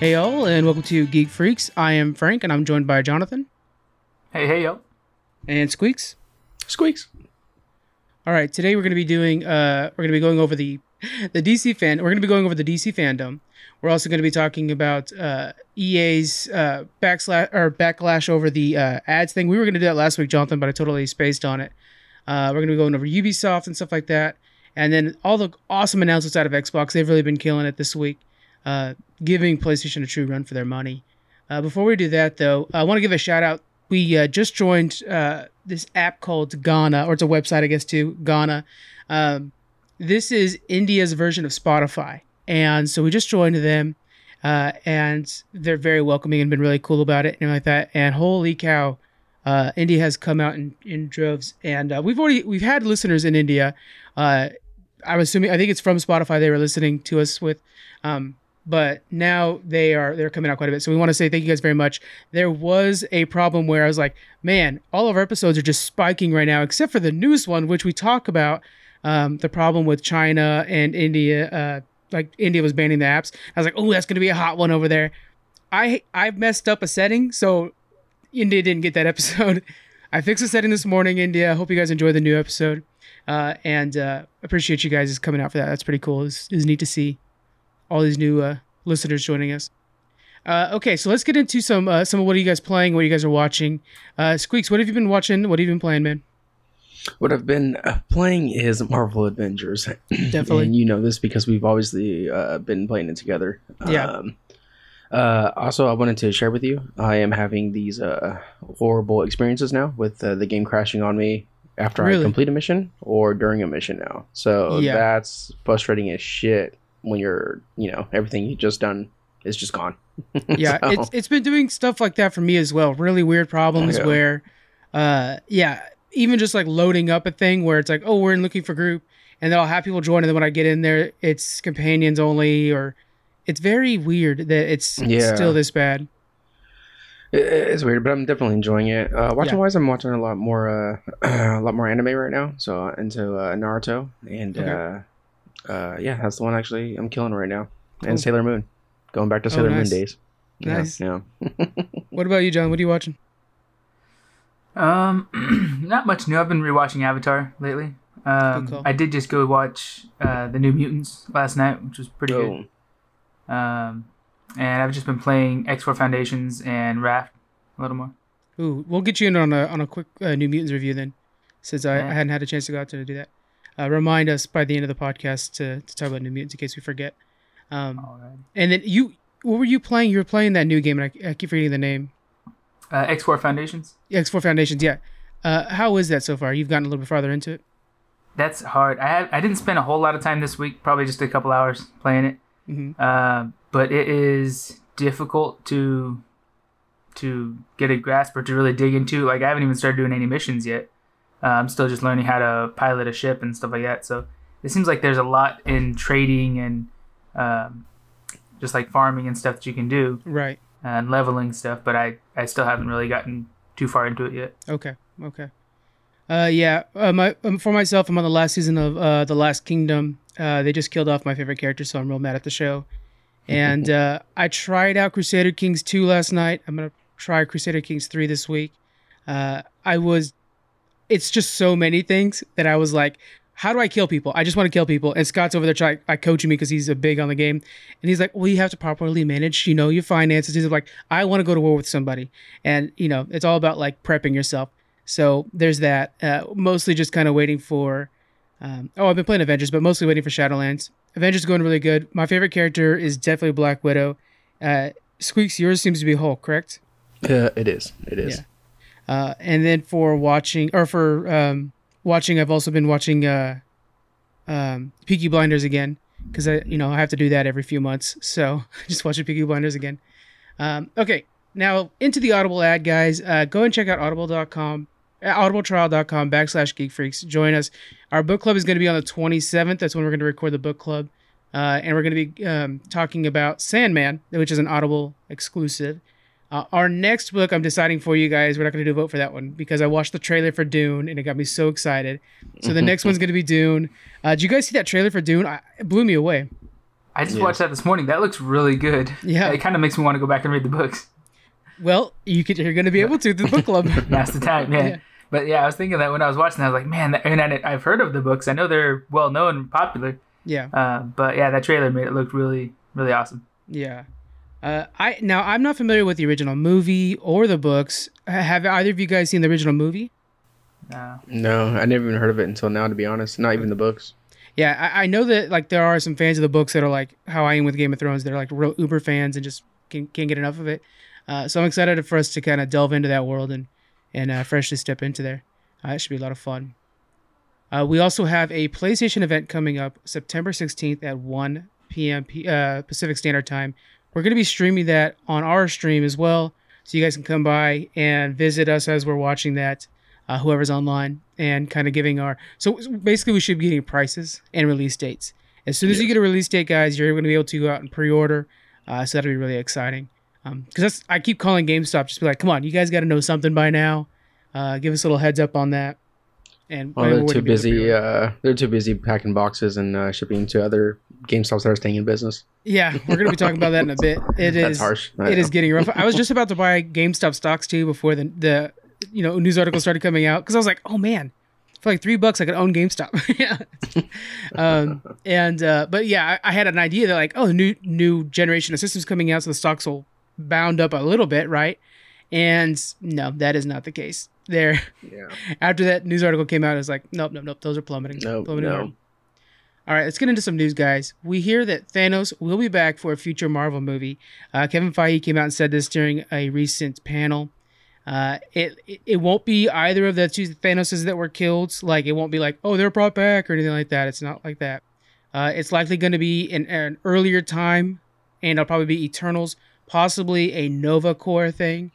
Hey y'all, and welcome to Geek Freaks. I am Frank, and I'm joined by Jonathan Hey, hey, yo. and Squeaks. Squeaks. All right, today we're going to be doing. Uh, we're going to be going over the the DC fan. We're going to be going over the DC fandom. We're also going to be talking about uh, EA's uh, backslash or backlash over the uh, ads thing. We were going to do that last week, Jonathan, but I totally spaced on it. Uh, we're going to be going over Ubisoft and stuff like that, and then all the awesome announcements out of Xbox. They've really been killing it this week, uh, giving PlayStation a true run for their money. Uh, before we do that, though, I want to give a shout out. We uh, just joined uh, this app called Gaana, or it's a website, I guess, too. Gaana. Um, this is India's version of Spotify, and so we just joined them, uh, and they're very welcoming and been really cool about it and like that. And holy cow, India has come out in, in droves, and we've already we've had listeners in India. I'm assuming I think it's from Spotify they were listening to us with. Um, but now they are they're coming out quite a bit. So we want to say thank you guys very much. There was a problem where I was like, man, all of our episodes are just spiking right now, except for the newest one, which we talk about um, the problem with China and India. Uh, like India was banning the apps. I was like, oh, that's gonna be a hot one over there. I I messed up a setting, so India didn't get that episode. I fixed the setting this morning, India. I hope you guys enjoy the new episode. Uh, and uh, appreciate you guys coming out for that. That's pretty cool. It's, it's neat to see all these new uh, listeners joining us. Uh, okay, so let's get into some uh, some of what are you guys playing, what you guys are watching. Uh, Squeaks, what have you been watching? What have you been playing, man? What I've been uh, playing is Marvel Avengers. Definitely. and you know this because we've obviously uh, been playing it together. Yeah. Um, uh, also, I wanted to share with you, I am having these uh, horrible experiences now with uh, the game crashing on me after Really? I complete a mission or during a mission now. So Yeah. that's frustrating as shit when you're, you know, everything you just done is just gone. yeah, So- it's it's been doing stuff like that for me as well. Really weird problems where, uh, yeah, even just like loading up a thing where it's like, oh, we're in looking for group, and then I'll have people join, and then when I get in there, it's companions only, or it's very weird that it's Yeah. still this bad. It's weird, but I'm definitely enjoying it. Uh, watching Yeah. wise, I'm watching a lot more, uh, a lot more anime right now. So uh, into uh, Naruto, and Okay. Uh, yeah, that's the one actually I'm killing right now. Cool. And Sailor Moon, going back to Oh, Sailor nice. Moon days. Yeah, Nice. Yeah. What about you, John? What are you watching? Um, not much new. I've been rewatching Avatar lately. Um, Good call. I did just go watch uh, the New Mutants last night, which was pretty Oh, good. Um, and I've just been playing X4 Foundations and Raft a little more. Ooh, we'll get you in on a on a quick uh, New Mutants review then, since I, I hadn't had a chance to go out there to do that. Uh, remind us by the end of the podcast to, to talk about New Mutants in case we forget. Um, right. and then you, what were you playing? You were playing that new game, and I, I keep forgetting the name. Uh, X4 Foundations. X4 Foundations, yeah. Uh, how is that so far? You've gotten a little bit farther into it. That's hard. I had, I didn't spend a whole lot of time this week. Probably just a couple hours playing it. hmm Um, but it is difficult to to get a grasp or to really dig into. Like I haven't even started doing any missions yet. I'm still just learning how to pilot a ship and stuff like that. So it seems like there's a lot in trading and um, just like farming and stuff that you can do Right. and leveling stuff. But I I still haven't really gotten too far into it yet. Okay. Okay. Uh, yeah. Uh, my um, for myself, I'm on the last season of uh, the Last Kingdom. Uh, they just killed off my favorite character, so I'm real mad at the show. And uh, I tried out Crusader Kings 2 last night. I'm gonna try Crusader Kings 3 this week. Uh, I was. It's just so many things that I was like, how do I kill people? I just want to kill people. And Scott's over there trying, like, coaching me because he's a big on the game. And he's like, well, you have to properly manage, you know, your finances. He's like, I want to go to war with somebody. And, you know, it's all about like prepping yourself. So there's that. Uh, mostly just kind of waiting for. Um, oh, I've been playing Avengers, but mostly waiting for Shadowlands. Avengers is going really good. My favorite character is definitely Black Widow. Uh, Squeaks, yours seems to be Hulk, correct? uh, it is. It is. Yeah. Uh, and then for watching or for um, watching, I've also been watching uh, um, Peaky Blinders again because I, you know, I have to do that every few months. So just watching Peaky Blinders again. Um, okay, now into the Audible ad, guys. Uh, go and check out audible.com, uh, audibletrial.com backslash geek freaks. Join us. Our book club is going to be on the 27th. That's when we're going to record the book club. Uh, and we're going to be um, talking about Sandman, which is an Audible exclusive. Uh, our next book, I'm deciding for you guys. We're not going to do a vote for that one because I watched the trailer for Dune and it got me so excited. So the next one's going to be Dune. Uh, did you guys see that trailer for Dune? I, it blew me away. I just Yeah. watched that this morning. That looks really good. Yeah. It kind of makes me want to go back and read the books. Well, you could, you're going to be able to through the book club. That's the time, yeah. Yeah. But yeah, I was thinking that when I was watching, that, I was like, man, that, and I, I've heard of the books. I know they're well known and popular. yeah. Uh, but yeah, that trailer made it look really, really awesome. Yeah. Uh, I now I'm not familiar with the original movie or the books. Have either of you guys seen the original movie? Uh, No, I never even heard of it until now. To be honest, not even the books. Yeah, I, I know that like there are some fans of the books that are like how I am with Game of Thrones. They're like real uber fans and just can, can't get enough of it. Uh, so I'm excited for us to kind of delve into that world and and uh, freshly step into there. Uh, it should be a lot of fun. Uh, we also have a PlayStation event coming up September 16th at 1 p.m. P- uh, Pacific Standard Time. We're going to be streaming that on our stream as well, so you guys can come by and visit us as we're watching that. Uh, whoever's online and kind of giving our so basically we should be getting prices and release dates. As soon as you get a release date, guys, you're going to be able to go out and pre-order. Uh, so that'll be really exciting. Because that's I keep calling GameStop, just be like, come on, you guys got to know something by now. Uh, give us a little heads up on that. And Well, they're too gonna be able to busy. Uh, they're too busy packing boxes and uh, shipping to other GameStops that are staying in business. yeah, we're going to be talking about that in a bit. It is That's harsh. I it know. is getting rough. I was just about to buy GameStop stocks too before the the you know news article started coming out because I was like, oh man, for like three bucks I could own GameStop. yeah. um, and uh, but yeah, I, I had an idea that like, oh, the new new generation of systems coming out, so the stocks will bound up a little bit, right? And no, that is not the case. There, Yeah. after that news article came out, I was like, nope, nope, nope, those are plummeting. Nope, plummeting no. hard. All right, let's get into some news, guys. We hear that Thanos will be back for a future Marvel movie. Uh, Kevin Feige came out and said this during a recent panel. Uh, it, it it won't be either of the two Thanoses that were killed. Like it won't be like oh they're brought back or anything like that. It's not like that. Uh, it's likely going to be in an earlier time, and it'll probably be Eternals, possibly a Nova Corps thing,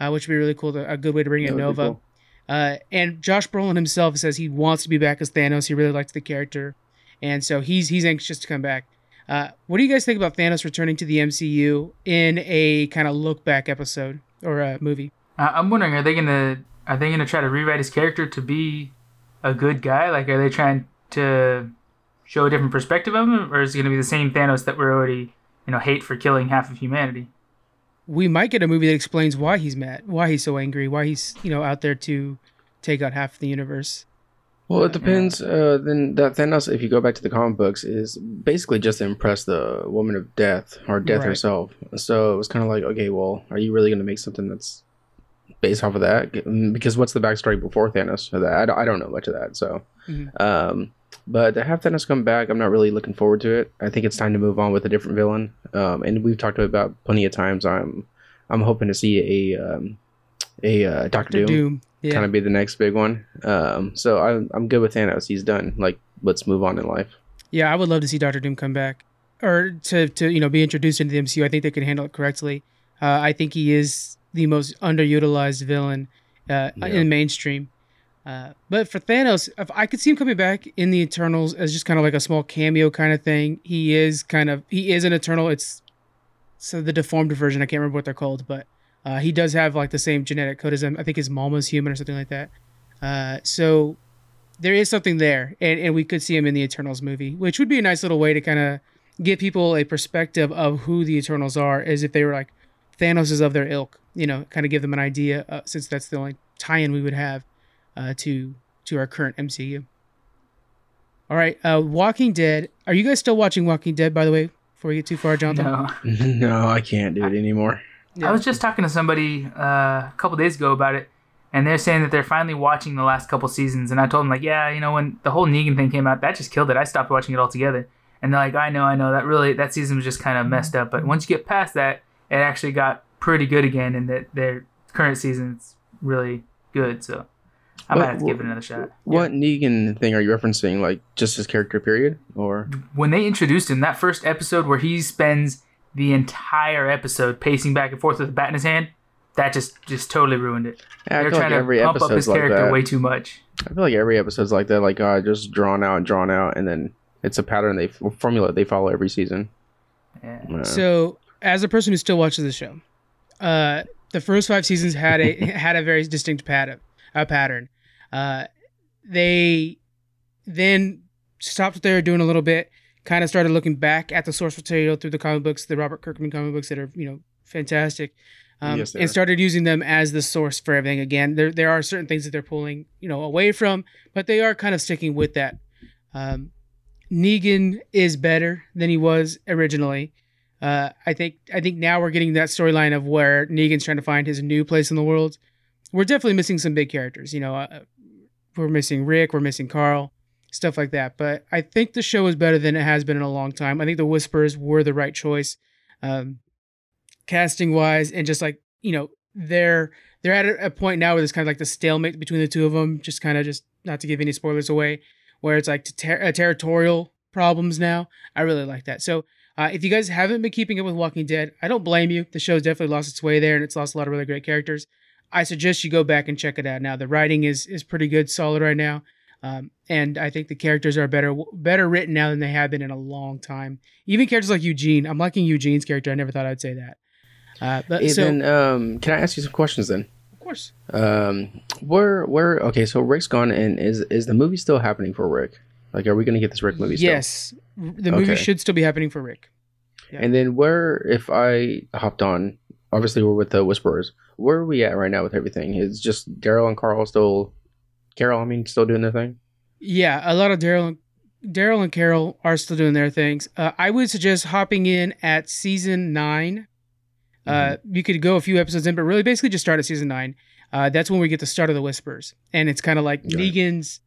uh, which would be really cool. To, a good way to bring in That would be Nova. cool. Uh, and Josh Brolin himself says he wants to be back as Thanos. He really likes the character, and so he's he's anxious to come back. Uh, what do you guys think about Thanos returning to the MCU in a kind of look back episode or a movie? I- I'm wondering, are they gonna are they gonna try to rewrite his character to be a good guy? Like, are they trying to show a different perspective of him, or is it gonna be the same Thanos that we're already, you know, hate for killing half of humanity? We might get a movie that explains why he's mad, why he's so angry, why he's you know out there to take out half the universe. Well, it depends. Uh, then that Thanos, if you go back to the comic books, is basically just to impress the woman of death or death Right. herself. So it was kind of like, okay, well, are you really going to make something that's based off of that? Because what's the backstory before Thanos? That I don't, I don't know much of that. So, Mhm. um, but to have Thanos come back, I'm not really looking forward to it. I think it's time to move on with a different villain. Um, and we've talked about plenty of times. I'm I'm hoping to see a um, a uh, Doctor Doctor Doom Doom, yeah, kind of be the next big one. Um, so I'm I'm good with Thanos. He's done. Like, let's move on in life. yeah. I would love to see Doctor Doom come back or to to you know be introduced into the MCU. I think they can handle it correctly. Uh, I think he is the most underutilized villain uh, Yeah. in mainstream. Uh, but for Thanos, I could see him coming back in the Eternals as just kind of like a small cameo kind of thing. He is kind of he is an Eternal. It's so the deformed version. I can't remember what they're called, but uh, he does have like the same genetic code as him. I think his mom was human or something like that. Uh, so there is something there, and, and we could see him in the Eternals movie, which would be a nice little way to kind of give people a perspective of who the Eternals are, as if they were like Thanos is of their ilk. You know, kind of give them an idea, uh, since that's the only tie-in we would have uh, to to our current MCU. All right, uh, Walking Dead. Are you guys still watching Walking Dead? By the way, before we get too far, Jonathan. No. no, I can't do it anymore. Yeah. I was just talking to somebody uh, a couple days ago about it, and they're saying that they're finally watching the last couple seasons. And I told them like, yeah, you know, when the whole Negan thing came out, that just killed it. I stopped watching it altogether. And they're like, I know, I know, that really that season was just kind of messed up. But once you get past that, it actually got pretty good again, and that their current season's really good. So I might What- have to give it another shot. What Negan thing are you referencing? Like just his character, period, or when they introduced him, that first episode where he spends the entire episode pacing back and forth with a bat in his hand, that just just totally ruined it. Yeah, They're trying like every to pump up his like character that. way too much. I feel like every episode's like that. Like uh, just drawn out and drawn out, and then it's a pattern they formula they follow every season. Yeah. Uh, So, as a person who still watches the show, uh, the first five seasons had a had a very distinct pattern. A pattern. Uh, they then stopped what they were doing a little bit, kind of started looking back at the source material through the comic books, the Robert Kirkman comic books that are you know fantastic, um, Yes, and are. started using them as the source for everything. Again, there there are certain things that they're pulling you know away from, but they are kind of sticking with that. Um, Negan is better than he was originally. Uh, I think I think now we're getting that storyline of where Negan's trying to find his new place in the world. We're definitely missing some big characters. You know, uh, we're missing Rick, we're missing Carl, stuff like that. But I think the show is better than it has been in a long time. I think the Whispers were the right choice, um, casting wise, and just like you know, they're they're at a, point now where there's kind of like the stalemate between the two of them. Just kind of just not to give any spoilers away, where it's like ter- uh, territorial problems now. I really like that. So. Uh, if you guys haven't been keeping up with Walking Dead, I don't blame you. The show's definitely lost its way there, and it's lost a lot of really great characters. I suggest you go back and check it out now. The writing is is pretty good, solid right now, um, and I think the characters are better better written now than they have been in a long time. Even characters like Eugene, I'm liking Eugene's character. I never thought I'd say that. Uh, but Hey, so, then, um, can I ask you some questions then? of course, Um, where, where? Okay, so Rick's gone, and is is the movie still happening for Rick? Like, are we gonna get this Rick movie? Still? yes, the movie Okay. should still be happening for Rick. Yeah. And then where, if I hopped on, obviously we're with the Whisperers. Where are we at right now with everything? Is just Daryl and Carl still, Carol? I mean, still doing their thing? Yeah, a lot of Daryl, Daryl and Carol are still doing their things. Uh, I would suggest hopping in at season 9 Uh, Mm-hmm. you could go a few episodes in, but really, basically, just start at season nine. Uh, that's when we get the start of the Whispers, and it's kind of like. Negan's,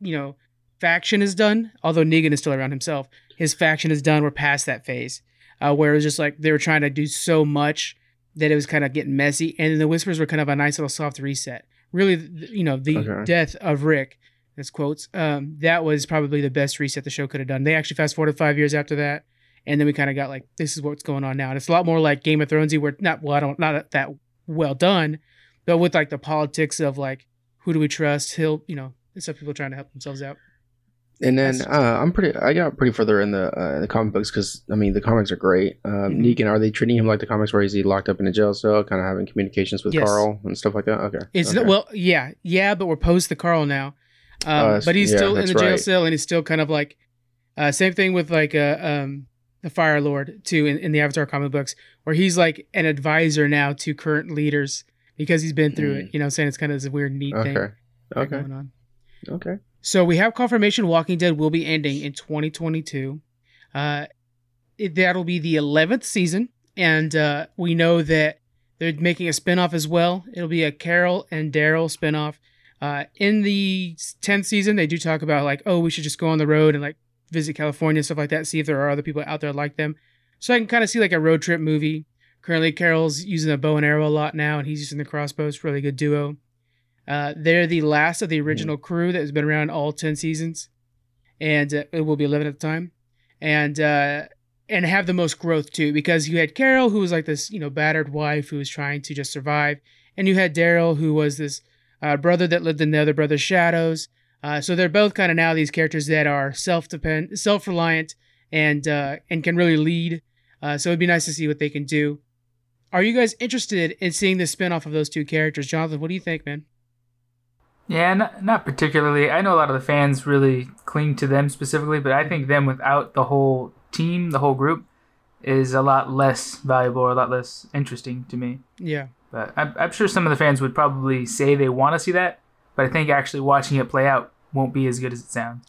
you know, faction is done. Although Negan is still around himself, his faction is done. We're past that phase, uh, where it was just like they were trying to do so much that it was kind of getting messy, and then the Whispers were kind of a nice little soft reset. Really, you know, the Okay. death of Rick, as quotes, um, that was probably the best reset the show could have done. They actually fast forwarded five years after that, and then we kind of got like, this is what's going on now, and it's a lot more like Game of Thronesy, where not well, I don't not that well done, but with like the politics of like who do we trust? He'll, you know, and stuff people trying to help themselves out. And then uh, I'm pretty. I got pretty further in the uh, in the comic books because I mean the comics are great. Um, Mhm. Negan, are they treating him like the comics where is he locked up in a jail cell, kind of having communications with Yes. Carl and stuff like that? Okay, It's okay. well, yeah, yeah, but we're post the Carl now, um, Uh, but he's yeah, still in the jail right. cell, and he's still kind of like, uh, same thing with like uh, um, the Fire Lord too in, in the Avatar comic books, where he's like an advisor now to current leaders because he's been through it. You know, saying it's kind of this weird neat thing okay, okay, going on. okay. So we have confirmation Walking Dead will be ending in 2022. Uh, it, that'll be the 11th season, and uh, we know that they're making a spinoff as well. It'll be a Carol and Daryl spinoff. Uh, in the 10th season, they do talk about like, oh, we should just go on the road and like visit California and stuff like that, see if there are other people out there like them. So I can kind of see like a road trip movie. Currently, Carol's using a bow and arrow a lot now, and he's using the crossbow. crossbows. Really good duo. Uh, they're the last of the original crew that has been around all 10 seasons, and uh, it will be 11 at the time. And uh, and have the most growth too, because you had Carol, who was like this, you know, battered wife who was trying to just survive, and you had Daryl, who was this uh, brother that lived in the other brother's shadows. Uh, so they're both kind of now these characters that are self-depend, self-reliant, and uh, and can really lead. Uh, so it'd be nice to see what they can do. Are you guys interested in seeing the spin-off of those two characters, Jonathan? What do you think, man? Yeah, not, not particularly. I know a lot of the fans really cling to them specifically, but I think them without the whole team, the whole group, is a lot less valuable or a lot less interesting to me. Yeah. But I'm, I'm sure some of the fans would probably say they want to see that, but I think actually watching it play out won't be as good as it sounds.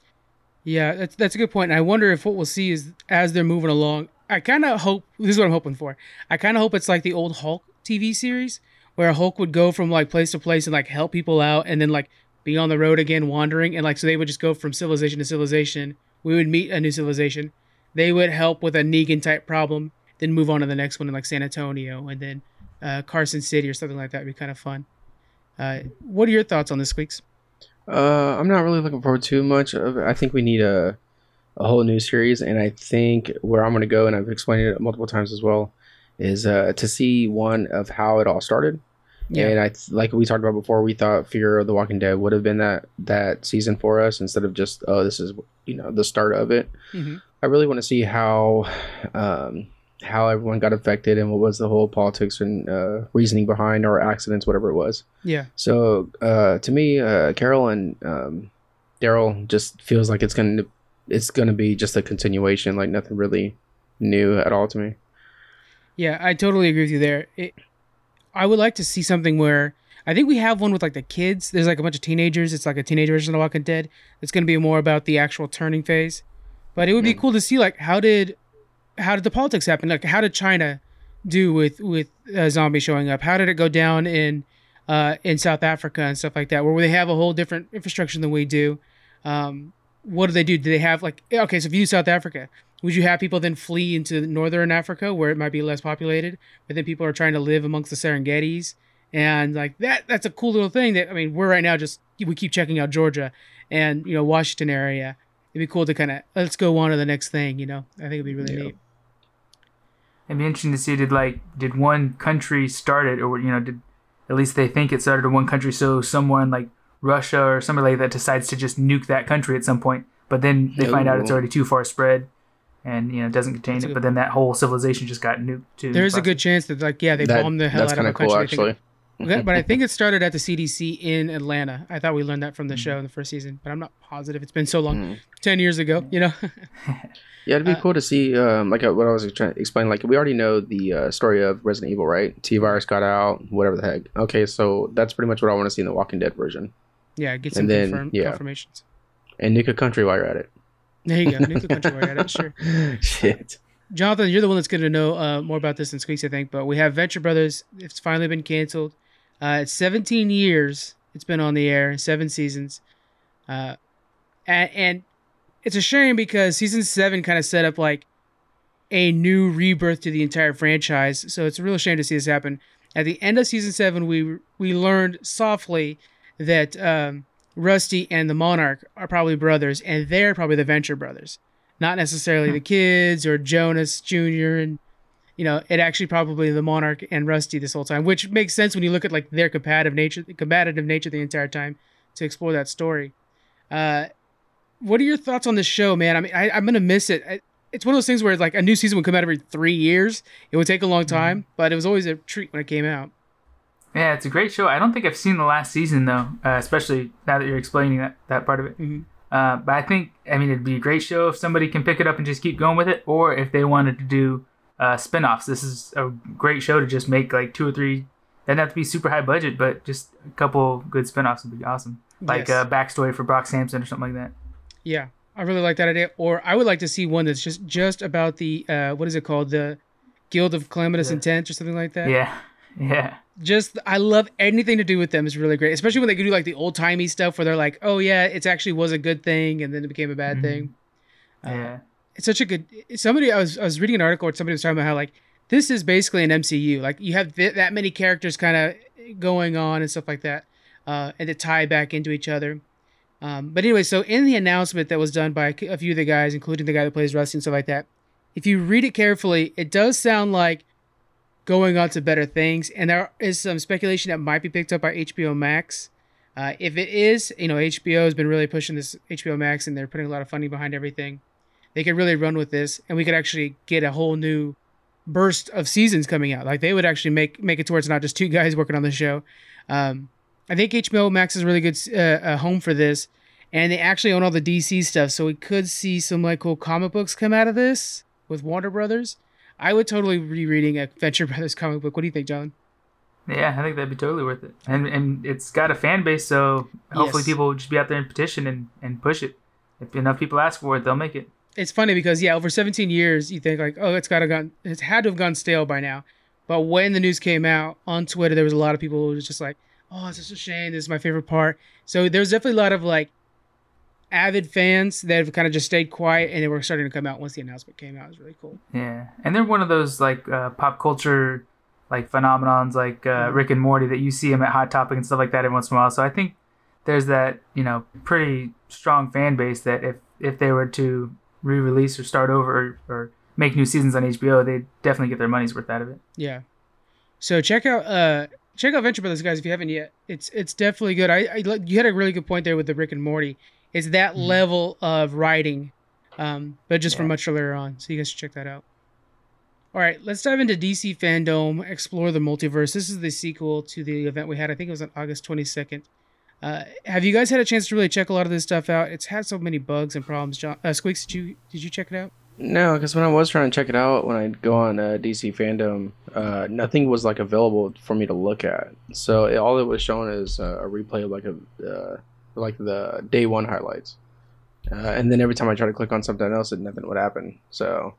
Yeah, that's that's a good point. And I wonder if what we'll see is as they're moving along. I kind of hope this is what I'm hoping for. I kind of hope it's like the old Hulk TV series where Hulk would go from like place to place and like help people out, and then like be on the road again, wandering, and like so they would just go from civilization to civilization. We would meet a new civilization. They would help with a Negan type problem, then move on to the next one in like San Antonio, and then uh, Carson City or something like that. Would be kind of fun. Uh, what are your thoughts on this, Squeaks? Uh, I'm not really looking forward to much. Of it. I think we need a a whole new series, and I think where I'm going to go, and I've explained it multiple times as well, is uh, to see one of how it all started. Yeah. And I th- like we talked about before, we thought Fear of the Walking Dead would have been that that season for us instead of just oh this is you know the start of it. hmm I really want to see how um, how everyone got affected and what was the whole politics and uh, reasoning behind or accidents, whatever it was. Yeah. So uh, to me, uh, Carol and um, Daryl just feels like it's going to it's gonna be just a continuation, like nothing really new at all to me. Yeah, I totally agree with you there. It, I would like to see something where I think we have one with like the kids. There's like a bunch of teenagers. It's like a teenage version of Walking Dead. It's going to be more about the actual turning phase. But it would be cool to see like how did how did the politics happen? Like how did China do with with uh, zombies showing up? How did it go down in uh, in South Africa and stuff like that, where they have a whole different infrastructure than we do? Um, what do they do? Do they have like okay? So if you use South Africa, would you have people then flee into northern Africa where it might be less populated, but then people are trying to live amongst the Serengetis? And like that, that's a cool little thing that I mean, we're right now just we keep checking out Georgia and you know Washington area. It'd be cool to kind of let's go on to the next thing. You know, I think it'd be really Yeah. neat. It'd be interesting to see did like did one country start it or you know did at least they think it started in one country so someone like Russia or somebody like that decides to just nuke that country at some point but then they find out it's oh. already too far spread and you know doesn't contain That's it but then that whole civilization just got nuked too. There is a good chance that like yeah they That- bombed the hell out of kind a of country. cool, think- actually. Okay, but I think it started at the CDC in Atlanta. I thought we learned that from the show in the first season, but I'm not positive. It's been so long, Mhm. ten years ago. You know, Yeah, it'd be Uh, cool to see, um, like uh, what I was trying to explain. Like we already know the uh, story of Resident Evil, right? T virus got out, whatever the heck. Okay, so that's pretty much what I want to see in the Walking Dead version. yeah, get some And then, confirm- yeah. confirmations. And nuke a country while you're at it. There you go, nuclear country you're it, Sure, Shit. Jonathan, you're the one that's going to know uh, more about this than Squeaks, I think. But we have Venture Brothers. It's finally been canceled. Uh, it's 17 years. It's been on the air, seven seasons, uh, and, and it's a shame because season seven kind of set up like a new rebirth to the entire franchise. So it's a real shame to see this happen. At the end of season seven, we we learned softly that um, Rusty and the Monarch are probably brothers, and they're probably the Venture Brothers, not necessarily the kids or Jonas Jr. and you know, it actually probably the Monarch and Rusty this whole time, which makes sense when you look at like their competitive nature, competitive nature the entire time to explore that story. Uh, what are your thoughts on this show, man? I mean, I, I'm gonna miss it. I, it's one of those things where like a new season would come out every three years. It would take a long time, but it was always a treat when it came out. Yeah, it's a great show. I don't think I've seen the last season though, uh, especially now that you're explaining that, that part of it. Mhm. Uh, but I think I mean it'd be a great show if somebody can pick it up and just keep going with it, or if they wanted to do uh, spin-offs. This is a great show to just make like two or three. Doesn't have to be super high budget, but just a couple good spin-offs would be awesome. Like Yes. a backstory for Brock Samson or something like that. Yeah, I really like that idea. Or I would like to see one that's just just about the uh, what is it called, the Guild of Calamitous Yeah. Intent or something like that. Yeah, yeah. Just I love anything to do with them is really great, especially when they can do like the old timey stuff where they're like, oh yeah, it actually was a good thing and then it became a bad Mhm. thing. Uh, Yeah, It's such a good. Somebody I was I was reading an article where somebody was talking about how like this is basically an MCU. Like you have th- that many characters kind of going on and stuff like that, uh, and to tie back into each other. Um, but anyway, so in the announcement that was done by a few of the guys, including the guy that plays Rusty and stuff like that, if you read it carefully, it does sound like going on to better things. And there is some speculation that might be picked up by HBO Max. Uh, if it is, you know, HBO has been really pushing this HBO Max and they're putting a lot of funding behind everything. They could really run with this and we could actually get a whole new burst of seasons coming out. Like they would actually make make it towards not just two guys working on the show. Um, I think HBO Max is a really good uh, home for this, and they actually own all the DC stuff, so we could see some like cool comic books come out of this with Warner Brothers. I would totally rereading a Venture Brothers comic book. What do you think, John? yeah. I think that'd be totally worth it. And and it's got a fan base, so hopefully Yes. people will just be out there and petition and and push it. If enough people ask for it, they'll make it. It's funny because yeah, over 17 years, you think like, oh, it's got to gone, it's had to have gone stale by now. But when the news came out on Twitter, there was a lot of people who was just like, oh, it's just a shame. This is my favorite part. So there's definitely a lot of like avid fans that have kind of just stayed quiet and they were starting to come out once the announcement came out. It was really cool. Yeah, and they're one of those like uh, pop culture like phenomenons like uh, Mhm. Rick and Morty that you see them at Hot Topic and stuff like that every once in a while. So I think there's that you know pretty strong fan base that if if they were to re-release or start over or, or make new seasons on HBO, they'd definitely get their money's worth out of it. Yeah. So check out uh check out Venture Brothers guys if you haven't yet. It's it's definitely good. I, I you had a really good point there with the Rick and Morty. It's that Mhm. level of writing, um, but just from much earlier on. So you guys should check that out. All right, let's dive into DC fandom, explore the multiverse. This is the sequel to the event we had. I think it was on August twenty second. Uh, have you guys had a chance to really check a lot of this stuff out? It's had so many bugs and problems. John, uh, Squeaks, did you did you check it out? No, because when I was trying to check it out, when I go on uh, DC fandom, uh, nothing was like available for me to look at. So it, all it was showing is uh, a replay of like a uh, like the day one highlights, uh, and then every time I try to click on something else, it, nothing would happen. So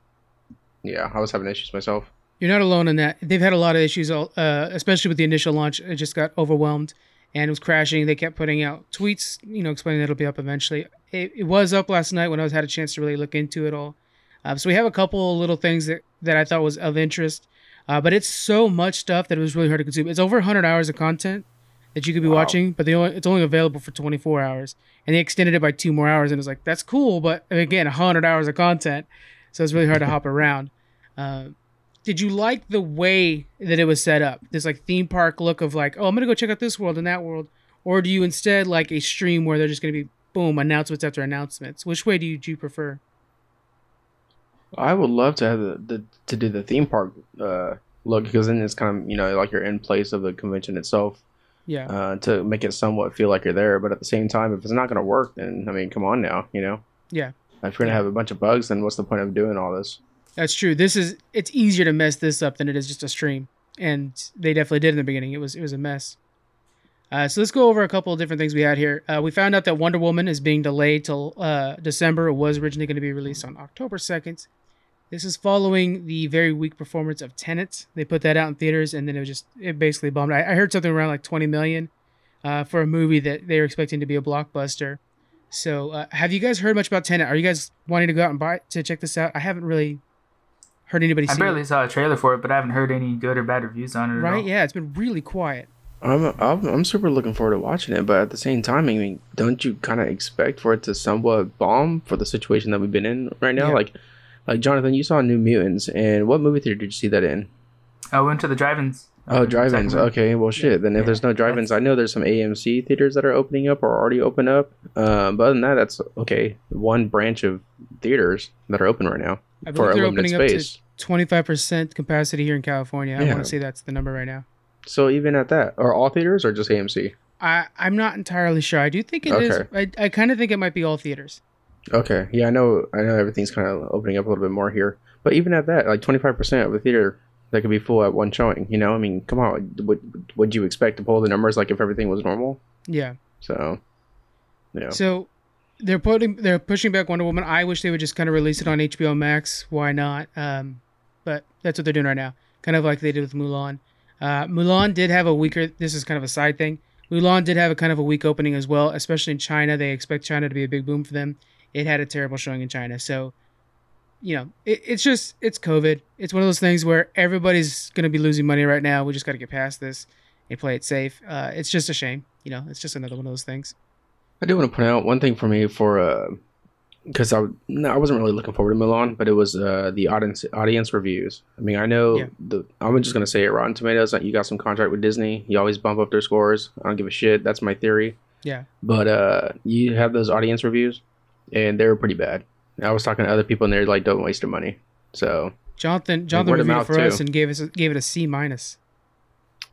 yeah, I was having issues myself. You're not alone in that. They've had a lot of issues, uh, especially with the initial launch. It just got overwhelmed and it was crashing. They kept putting out tweets, you know, explaining that it'll be up eventually. It, it was up last night when I was had a chance to really look into it all. Uh, so we have a couple little things that, that I thought was of interest, uh, but it's so much stuff that it was really hard to consume. It's over 100 hours of content that you could be wow. watching, but they only, it's only available for 24 hours, and they extended it by two more hours. And it's like that's cool, but again, 100 hours of content, so it's really hard to hop around. Uh, did you like the way that it was set up? This like theme park look of like, oh, I'm gonna go check out this world and that world, or do you instead like a stream where they're just gonna be boom announcements after announcements? Which way do you, do you prefer? I would love to have the, the to do the theme park uh, look because then it's kind of you know like you're in place of the convention itself. Yeah. Uh, to make it somewhat feel like you're there, but at the same time, if it's not going to work, then I mean, come on now, you know. Yeah. If you're gonna yeah. have a bunch of bugs, then what's the point of doing all this? That's true. This is it's easier to mess this up than it is just a stream, and they definitely did in the beginning. It was it was a mess. Uh, so let's go over a couple of different things we had here. Uh, we found out that Wonder Woman is being delayed till uh, December. It was originally going to be released on October second. This is following the very weak performance of Tenet. They put that out in theaters, and then it was just it basically bombed. I, I heard something around like 20 million uh, for a movie that they were expecting to be a blockbuster. So, uh, have you guys heard much about Tenet? Are you guys wanting to go out and buy to check this out? I haven't really heard anybody. I barely it. saw a trailer for it, but I haven't heard any good or bad reviews on it. Right? Yeah, it's been really quiet. I'm, I'm I'm super looking forward to watching it, but at the same time, I mean, don't you kind of expect for it to somewhat bomb for the situation that we've been in right now? Yeah. Like, like Jonathan, you saw New Mutants, and what movie theater did you see that in? I went to the drive-ins. Oh, drive-ins. Okay, well, shit. Then if yeah, there's no drive-ins, I know there's some AMC theaters that are opening up or already open up. Um, but other than that, that's okay. One branch of theaters that are open right now I for they're opening space. 25% capacity here in California. I yeah. want to say that's the number right now. So even at that, are all theaters or just AMC? I I'm not entirely sure. I do think it okay. is. I I kind of think it might be all theaters. Okay. Yeah, I know. I know everything's kind of opening up a little bit more here, but even at that, like 25% of the theater that could be full at one showing. You know, I mean, come on, would would you expect to pull the numbers like if everything was normal? Yeah. So, yeah. So they're putting they're pushing back Wonder Woman. I wish they would just kind of release it on HBO Max. Why not? Um, but that's what they're doing right now, kind of like they did with Mulan. Uh, Mulan did have a weaker. This is kind of a side thing. Mulan did have a kind of a weak opening as well, especially in China. They expect China to be a big boom for them. It had a terrible showing in China, so you know, it, it's just it's COVID. It's one of those things where everybody's gonna be losing money right now. We just got to get past this and play it safe. Uh, it's just a shame, you know. It's just another one of those things. I do want to point out one thing for me for uh, because I no, I wasn't really looking forward to Milan, but it was uh the audience audience reviews. I mean, I know yeah. the I'm just gonna say it. Rotten Tomatoes, you got some contract with Disney. You always bump up their scores. I don't give a shit. That's my theory. Yeah. But uh, you have those audience reviews, and they were pretty bad. I was talking to other people, and they're like, "Don't waste your money." So Jonathan, Jonathan reviewed it for too. us and gave us gave it a C minus.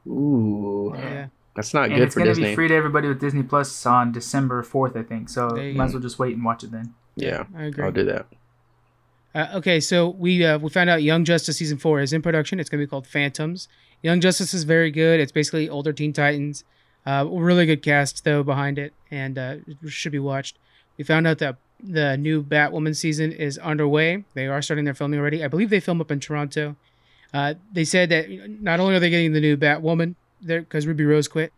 Ooh. Yeah. That's not and good it's for gonna be free to everybody with Disney Plus on December fourth, I think. So might as well just wait and watch it then. Yeah, I agree. I'll do that. Uh, okay, so we uh, we found out Young Justice season four is in production. It's gonna be called Phantoms. Young Justice is very good. It's basically older Teen Titans. Uh, really good cast though behind it, and uh, it should be watched. We found out that the new Batwoman season is underway. They are starting their filming already. I believe they film up in Toronto. Uh, they said that not only are they getting the new Batwoman there because Ruby Rose quit,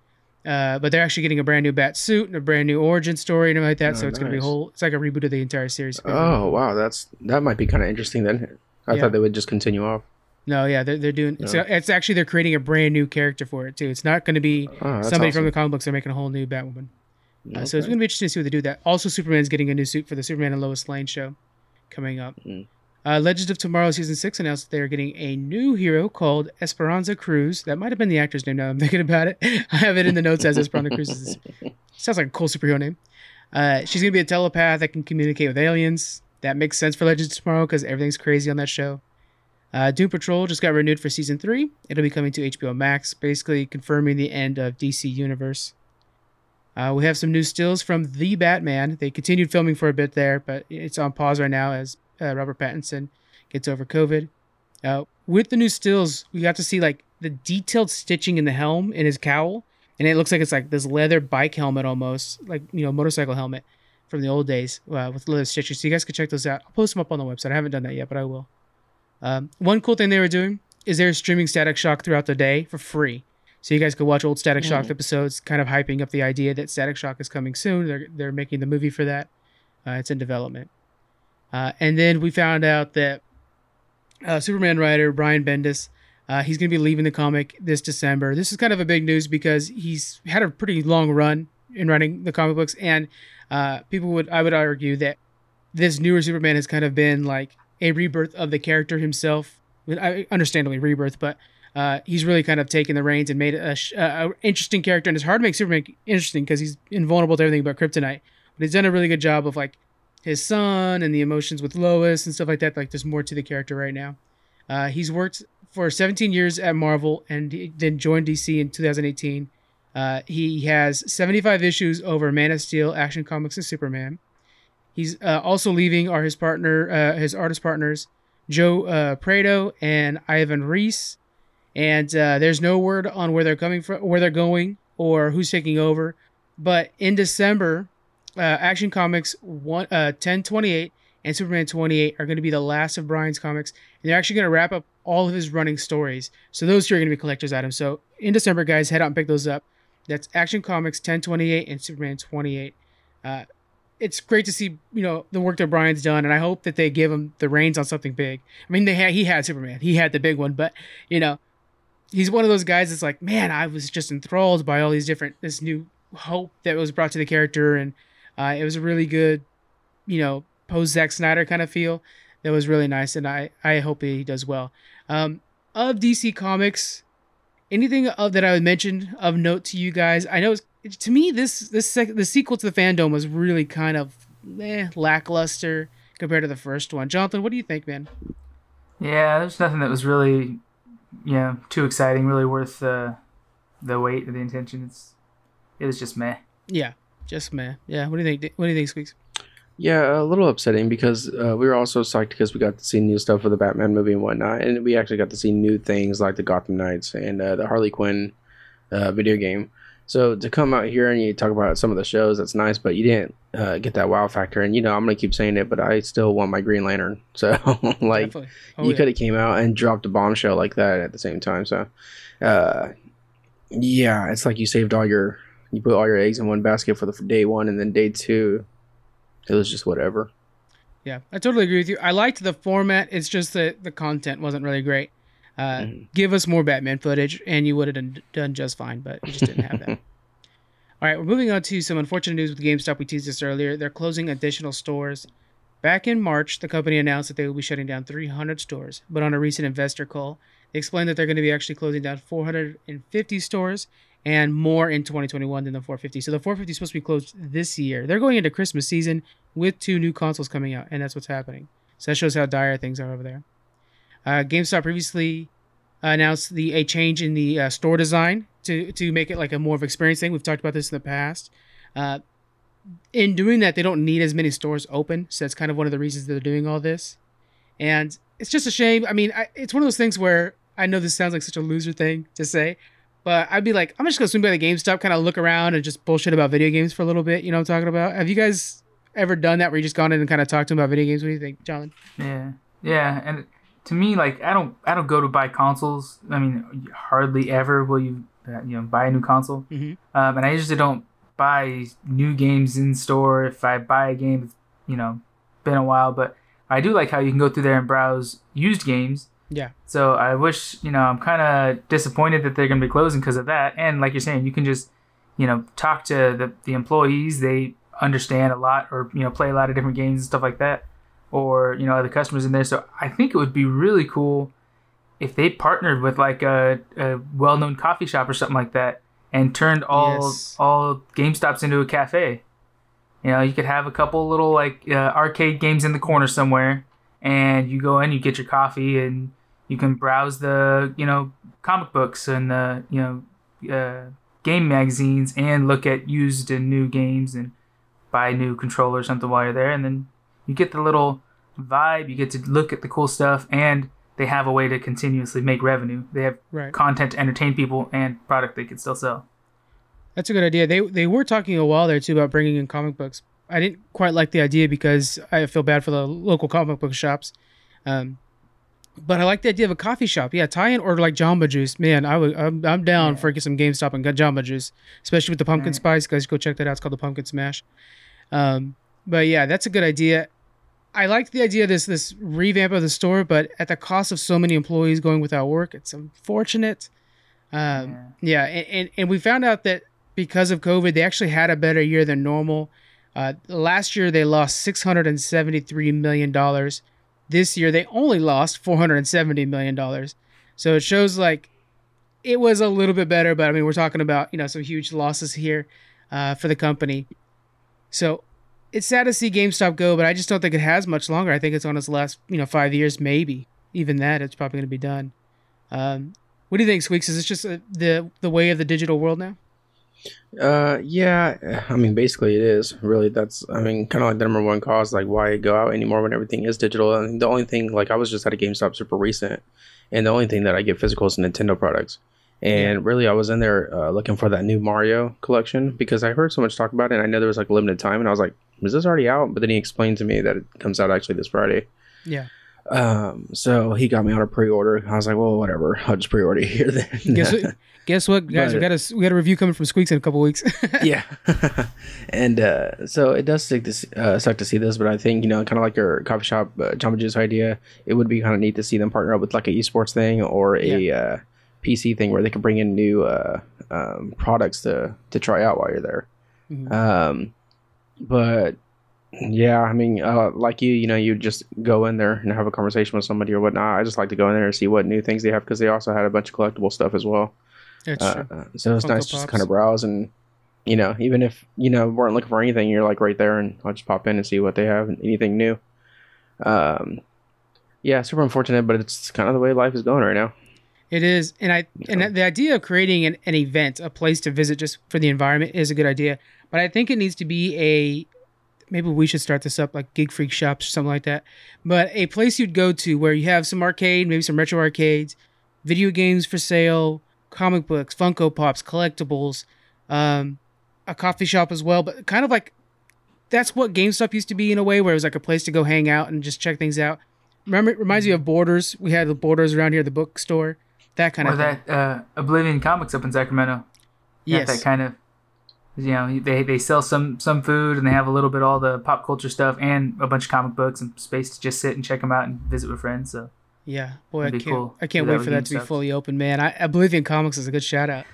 uh, but they're actually getting a brand new bat suit and a brand new origin story and everything like that. Oh, so it's nice. gonna be a whole. It's like a reboot of the entire series. Oh wow, that's that might be kind of interesting then. I yeah. thought they would just continue off. No, yeah, they're, they're doing. It's, it's actually they're creating a brand new character for it too. It's not going to be oh, somebody awesome. from the comic books. They're making a whole new Batwoman. Okay. Uh, so it's going to be interesting to see what they do that. Also, Superman's getting a new suit for the Superman and Lois Lane show coming up. Mm. Uh, Legends of Tomorrow season six announced that they are getting a new hero called Esperanza Cruz. That might have been the actor's name. Now I'm thinking about it. I have it in the notes as Esperanza Cruz. Sounds like a cool superhero name. Uh, she's gonna be a telepath that can communicate with aliens. That makes sense for Legends of Tomorrow because everything's crazy on that show. Uh, Doom Patrol just got renewed for season three. It'll be coming to HBO Max, basically confirming the end of DC Universe. Uh, we have some new stills from The Batman. They continued filming for a bit there, but it's on pause right now as uh, Robert Pattinson gets over COVID. Uh, with the new stills, we got to see like the detailed stitching in the helm in his cowl, and it looks like it's like this leather bike helmet almost, like you know, motorcycle helmet from the old days uh, with leather stitches. So you guys can check those out. I'll post them up on the website. I haven't done that yet, but I will. Um, one cool thing they were doing is they're streaming Static Shock throughout the day for free. So you guys could watch old Static Shock Mm. episodes, kind of hyping up the idea that Static Shock is coming soon. They're they're making the movie for that. Uh, it's in development. Uh, and then we found out that uh, Superman writer Brian Bendis, uh, he's going to be leaving the comic this December. This is kind of a big news because he's had a pretty long run in writing the comic books, and uh, people would I would argue that this newer Superman has kind of been like a rebirth of the character himself. I- Understandably, rebirth, but uh, he's really kind of taken the reins and made a, a, a interesting character. And it's hard to make Superman interesting because he's invulnerable to everything but kryptonite. But he's done a really good job of like his son and the emotions with Lois and stuff like that. Like there's more to the character right now. Uh, he's worked for 17 years at Marvel and he then joined DC in 2018. Uh, he has 75 issues over Man of Steel, Action Comics, and Superman. He's uh, also leaving are his partner, uh, his artist partners, Joe uh, Prado and Ivan Reis. And uh, there's no word on where they're coming from, where they're going, or who's taking over. But in December, uh, Action Comics one, uh, 1028 and Superman 28 are going to be the last of Brian's comics, and they're actually going to wrap up all of his running stories. So those two are going to be collector's items. So in December, guys, head out and pick those up. That's Action Comics 1028 and Superman 28. Uh, it's great to see you know the work that Brian's done, and I hope that they give him the reins on something big. I mean, they had he had Superman, he had the big one, but you know, he's one of those guys that's like, man, I was just enthralled by all these different this new hope that was brought to the character, and uh, it was a really good, you know, post Zack Snyder kind of feel that was really nice, and I I hope he does well. Um, of DC Comics, anything of that I would mention of note to you guys? I know to me this this sec- the sequel to the fandom was really kind of eh, lackluster compared to the first one. Jonathan, what do you think, man? Yeah, there's nothing that was really, you know, too exciting, really worth the the wait or the intention. It's it was just meh. Yeah, just meh. Yeah, what do you think? What do you think, Squeaks? Yeah, a little upsetting because uh, we were also psyched because we got to see new stuff for the Batman movie and whatnot, and we actually got to see new things like the Gotham Knights and uh, the Harley Quinn uh, video game. So to come out here and you talk about some of the shows, that's nice, but you didn't uh, get that wow factor. And you know, I'm gonna keep saying it, but I still want my Green Lantern. So like, Oh, you yeah. could have came out and dropped a bombshell like that at the same time. So, uh, yeah, it's like you saved all your, you put all your eggs in one basket for the for day one, and then day two, it was just whatever. Yeah, I totally agree with you. I liked the format. It's just that the content wasn't really great. Uh, Mhm. Give us more Batman footage, and you would have done, done just fine. But you just didn't have that. All right, we're moving on to some unfortunate news with GameStop. We teased this earlier. They're closing additional stores. Back in March, the company announced that they will be shutting down 300 stores. But on a recent investor call, they explained that they're going to be actually closing down 450 stores and more in 2021 than the 450. So the 450 is supposed to be closed this year. They're going into Christmas season with two new consoles coming out, and that's what's happening. So that shows how dire things are over there. Uh, GameStop previously announced the a change in the uh, store design to to make it like a more of experience thing. We've talked about this in the past. Uh, in doing that, they don't need as many stores open, so that's kind of one of the reasons they're doing all this. And it's just a shame. I mean, I, it's one of those things where I know this sounds like such a loser thing to say, but I'd be like, I'm just gonna swing by the GameStop, kind of look around and just bullshit about video games for a little bit. You know what I'm talking about? Have you guys ever done that where you just gone in and kind of talked to them about video games? What do you think, John? Yeah, yeah, and to me, like I don't, I don't go to buy consoles. I mean, hardly ever will you, you know, buy a new console. Mhm. Um, and I usually don't buy new games in store. If I buy a game, it's you know, been a while, but I do like how you can go through there and browse used games. Yeah. So I wish, you know, I'm kind of disappointed that they're going to be closing because of that. And like you're saying, you can just, you know, talk to the, the employees. They understand a lot or, you know, play a lot of different games and stuff like that. Or, you know, other customers in there. So I think it would be really cool if they partnered with like a, a well known coffee shop or something like that and turned all Yes. all GameStops into a cafe. You know, you could have a couple little like uh, arcade games in the corner somewhere, and you go in, you get your coffee, and you can browse the you know comic books and the you know uh, game magazines and look at used and new games and buy a new controller or something while you're there, and then you get the little vibe. You get to look at the cool stuff, and they have a way to continuously make revenue. They have Right. content to entertain people and product they can still sell. That's a good idea. They they were talking a while there too about bringing in comic books. I didn't quite like the idea because I feel bad for the local comic book shops. Um, but I like the idea of a coffee shop. Yeah, tie in order like Jamba Juice. Man, I would I'm, I'm down Yeah. for some GameStop and Jamba Juice, especially with the pumpkin Right. spice. Guys, go check that out. It's called the Pumpkin Smash. Um, but yeah, that's a good idea. I like the idea of this this revamp of the store, but at the cost of so many employees going without work, it's unfortunate. Um, yeah, and, and, and we found out that because of COVID, they actually had a better year than normal. Uh, last year, they lost $673 million. This year, they only lost $470 million. So it shows like it was a little bit better, but I mean, we're talking about, you know, some huge losses here uh, for the company. So it's sad to see GameStop go, but I just don't think it has much longer. I think it's on its last, you know, five years, maybe. Even that, it's probably going to be done. Um, what do you think, Squeaks? Is this just uh, the the way of the digital world now? Uh, yeah. I mean, basically, it is really. That's I mean, kind of like the number one cause, like why go out anymore when everything is digital. And the only thing, like, I was just at a GameStop super recent, and the only thing that I get physical is Nintendo products. And really, I was in there uh, looking for that new Mario collection because I heard so much talk about it. and I know there was like a limited time, and I was like, "Was this already out?" But then he explained to me that it comes out actually this Friday. Yeah. Um, so he got me on a pre-order. I was like, "Well, whatever. I'll just pre-order here then." Guess what? Guess what, guys? we got a we got a review coming from Squeaks in a couple weeks. yeah and uh, so it does suck to see, uh, suck to see this but i think you know kind of like your coffee shop uh, jamba juice idea it would be kind of neat to see them partner up with like a esports thing or a uh, pc thing where they could bring in new uh, um, products to to try out while you're there Mhm. um, but yeah i mean uh, like you you know you just go in there and have a conversation with somebody or whatnot. I just like to go in there and see what new things they have because they also had a bunch of collectible stuff as well. That's uh, true. so it's Funko nice just kind of browse and you know even if you know weren't looking for anything you're like right there and i'll just pop in and see what they have and anything new. Um yeah super unfortunate but it's kind of the way life is going right now. It is, and I and the idea of creating an, an event, a place to visit just for the environment, is a good idea. But I think it needs to be a maybe we should start this up like Gig Freak shops or something like that. But a place you'd go to where you have some arcade, maybe some retro arcades, video games for sale, comic books, Funko Pops, collectibles, um, a coffee shop as well. But kind of like that's what GameStop used to be in a way, where it was like a place to go hang out and just check things out. Remember, it reminds me of Borders. We had the Borders around here, the bookstore, that kind or of thing. that uh, Oblivion Comics up in Sacramento. Yeah, Yes. that kind of. You know, they they sell some some food and they have a little bit of all the pop culture stuff and a bunch of comic books and space to just sit and check them out and visit with friends. So Yeah, boy, I can't. cool. I can't wait for that to be GameStop. fully open, man. I, Oblivion Comics is a good shout out.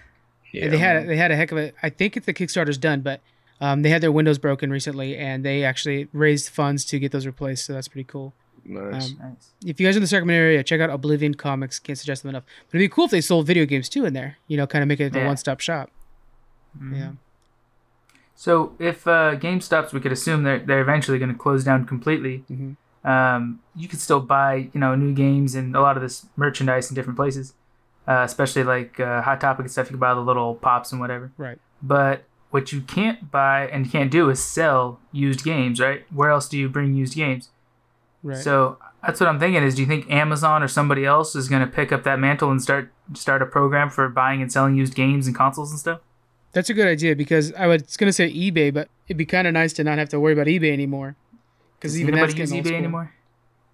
yeah they had they had a heck of a. I think it's the Kickstarter's done, but um, they had their windows broken recently, and they actually raised funds to get those replaced. So that's pretty cool. nice. Um, nice. if you guys are in the Sacramento area, check out Oblivion Comics. Can't suggest them enough. But it'd be cool if they sold video games too in there. You know, kind of make it the Yeah. one stop shop. Mhm. Yeah. So if uh, GameStops, we could assume they're they're eventually going to close down completely. Mhm. Um, you could still buy you know new games and a lot of this merchandise in different places, uh, especially like uh, Hot Topic and stuff. You can buy the little pops and whatever. Right. But what you can't buy and can't do is sell used games, right? Where else do you bring used games? Right. So that's what I'm thinking. Is do you think Amazon or somebody else is going to pick up that mantle and start start a program for buying and selling used games and consoles and stuff? That's a good idea because I was going to say eBay, but it'd be kind of nice to not have to worry about eBay anymore. Because Does even anybody that's use getting old eBay school. anymore?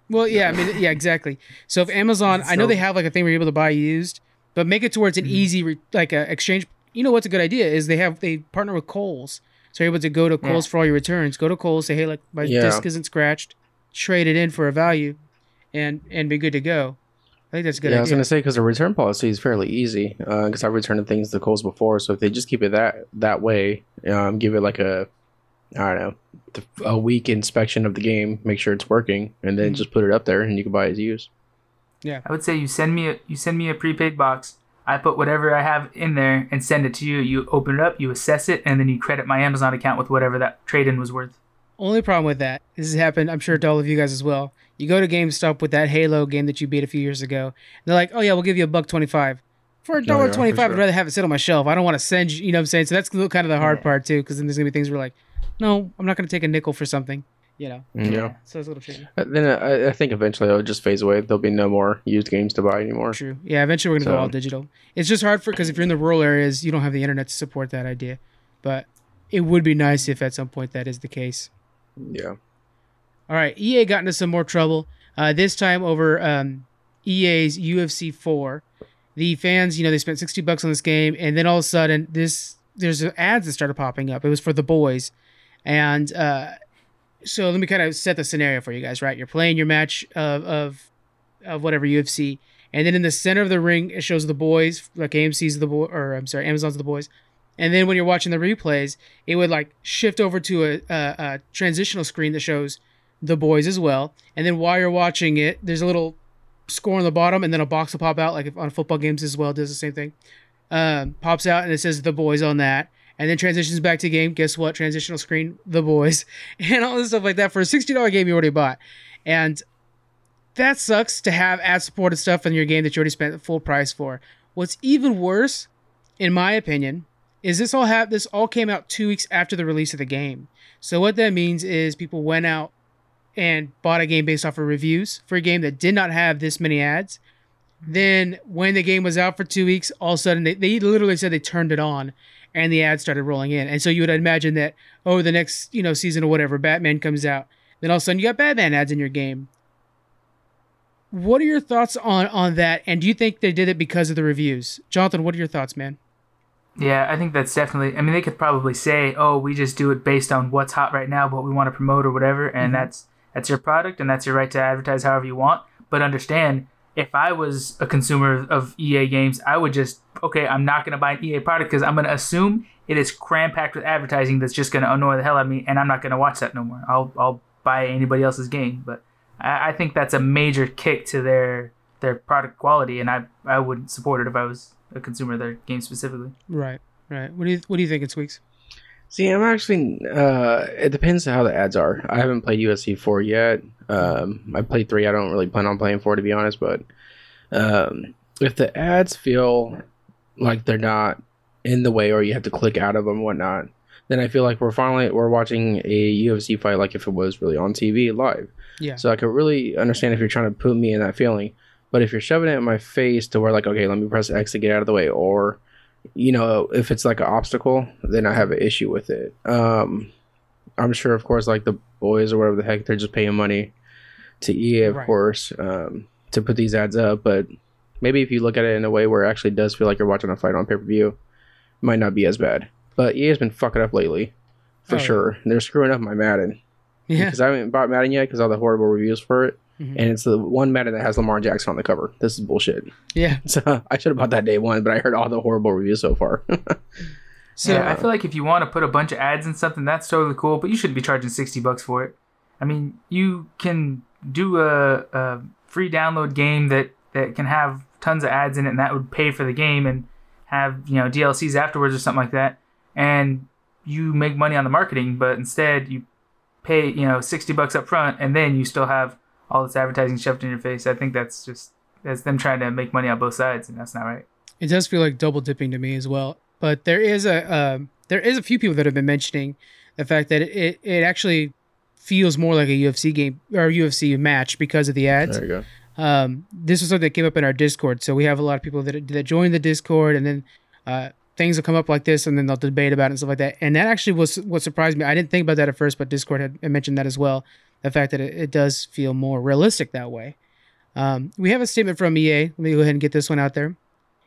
Well, yeah, I mean, yeah, exactly. So if Amazon, I know they have like a thing where you're able to buy used, but make it to where it's an Mhm. easy re- like a exchange. You know what's a good idea is they have they partner with Kohl's, so you're able to go to Yeah. Kohl's for all your returns. Go to Kohl's, say, hey, like my Yeah. disc isn't scratched, trade it in for a value, and and be good to go. I think that's a good yeah, I was gonna say because the return policy is fairly easy. Because I've returned things to Kohl's before, so if they just keep it that that way, um, give it like a, I don't know, th- a week inspection of the game, make sure it's working, and then Mhm. just put it up there, and you can buy it as used. Yeah. I would say you send me a you send me a prepaid box. I put whatever I have in there and send it to you. You open it up, you assess it, and then you credit my Amazon account with whatever that trade in was worth. Only problem with that, this has happened, I'm sure to all of you guys as well. You go to GameStop with that Halo game that you beat a few years ago, and they're like, "Oh yeah, we'll give you a buck twenty-five for a Oh, dollar yeah, for twenty five, I'd rather have it sit on my shelf. I don't want to send you. You know what I'm saying? So that's kind of the hard Yeah. part too, because then there's gonna be things where like, no, I'm not gonna take a nickel for something. You know, Mm, Yeah. so it's a little tricky. Uh, Then uh, I, I think eventually it'll just phase away. There'll be no more used games to buy anymore. True. Yeah, eventually we're gonna go all digital. It's just hard for because if you're in the rural areas, you don't have the internet to support that idea. But it would be nice if at some point that is the case. Yeah. All right, EA got into some more trouble. Uh, this time over um, EA's UFC 4. The fans, you know, they spent 60 bucks on this game, and then all of a sudden, this there's ads that started popping up. It was for the boys, and uh, so let me kind of set the scenario for you guys. Right, you're playing your match of of, of whatever UFC, and then in the center of the ring, it shows the boys, like AMC's the boy, or I'm sorry, Amazon's the boys. And then when you're watching the replays, it would like shift over to a, a, a transitional screen that shows the boys as well. And then while you're watching it, there's a little score on the bottom, and then a box will pop out, like on football games as well, does the same thing. Um, pops out, and it says the boys on that. And then transitions back to game. Guess what? Transitional screen, the boys, and all this stuff like that for a $60 game you already bought. And that sucks to have ad supported stuff in your game that you already spent the full price for. What's even worse, in my opinion, is this all have this all came out two weeks after the release of the game. So what that means is people went out and bought a game based off of reviews for a game that did not have this many ads. Then when the game was out for two weeks, all of a sudden they, they literally said they turned it on and the ads started rolling in. And so you would imagine that, oh, the next, you know, season or whatever, Batman comes out. Then all of a sudden you got Batman ads in your game. What are your thoughts on on that? And do you think they did it because of the reviews? Jonathan, what are your thoughts, man? Yeah, I think that's definitely. I mean, they could probably say, "Oh, we just do it based on what's hot right now, what we want to promote or whatever," and Mhm. that's that's your product and that's your right to advertise however you want. But understand, if I was a consumer of EA games, I would just okay, I'm not going to buy an EA product because I'm going to assume it is cram packed with advertising that's just going to annoy the hell out of me, and I'm not going to watch that no more. I'll I'll buy anybody else's game, but I, I think that's a major kick to their their product quality, and I I would support it if I was a consumer of their game specifically. Right, right. What do you what do you think, Squeaks? See, I'm actually. Uh, it depends on how the ads are. I haven't played UFC four yet. Um, I played three. I don't really plan on playing four to be honest. But um, if the ads feel like they're not in the way, or you have to click out of them, and whatnot, then I feel like we're finally we're watching a UFC fight like if it was really on TV live. Yeah. So I could really understand if you're trying to put me in that feeling. But if you're shoving it in my face to where like, okay, let me press X to get out of the way, or you know, if it's like an obstacle, then I have an issue with it. Um, I'm sure, of course, like the boys or whatever the heck, they're just paying money to EA, of Right. course, um, to put these ads up. But maybe if you look at it in a way where it actually does feel like you're watching a fight on pay per view, it might not be as bad. But EA has been fucking up lately, for Oh, yeah. sure. They're screwing up my Madden Yeah. because I haven't bought Madden yet because all the horrible reviews for it, Mhm. and it's the one Madden that has Lamar Jackson on the cover. This is bullshit. Yeah. So I should have bought that day one, but I heard all the horrible reviews so far. So yeah, I feel like if you want to put a bunch of ads in something, that's totally cool, but you shouldn't be charging sixty bucks for it. I mean, you can do a, a free download game that that can have tons of ads in it, and that would pay for the game and have you know DLCs afterwards or something like that, and you make money on the marketing. But instead, you pay you know sixty bucks up front, and then you still have all this advertising shoved in your face. I think that's just that's them trying to make money on both sides, and that's not right. it does feel like double dipping to me as well. But there is a um there is a few people that have been mentioning the fact that it, it actually feels more like a UFC game or UFC match because of the ads. there you go. Um, this was something that came up in our Discord, so we have a lot of people that that join the Discord, and then uh, things will come up like this, and then they'll debate about it and stuff like that. And that actually was what surprised me. I didn't think about that at first, but Discord had had mentioned that as well. The fact that it, it does feel more realistic that way. Um, we have a statement from EA. Let me go ahead and get this one out there.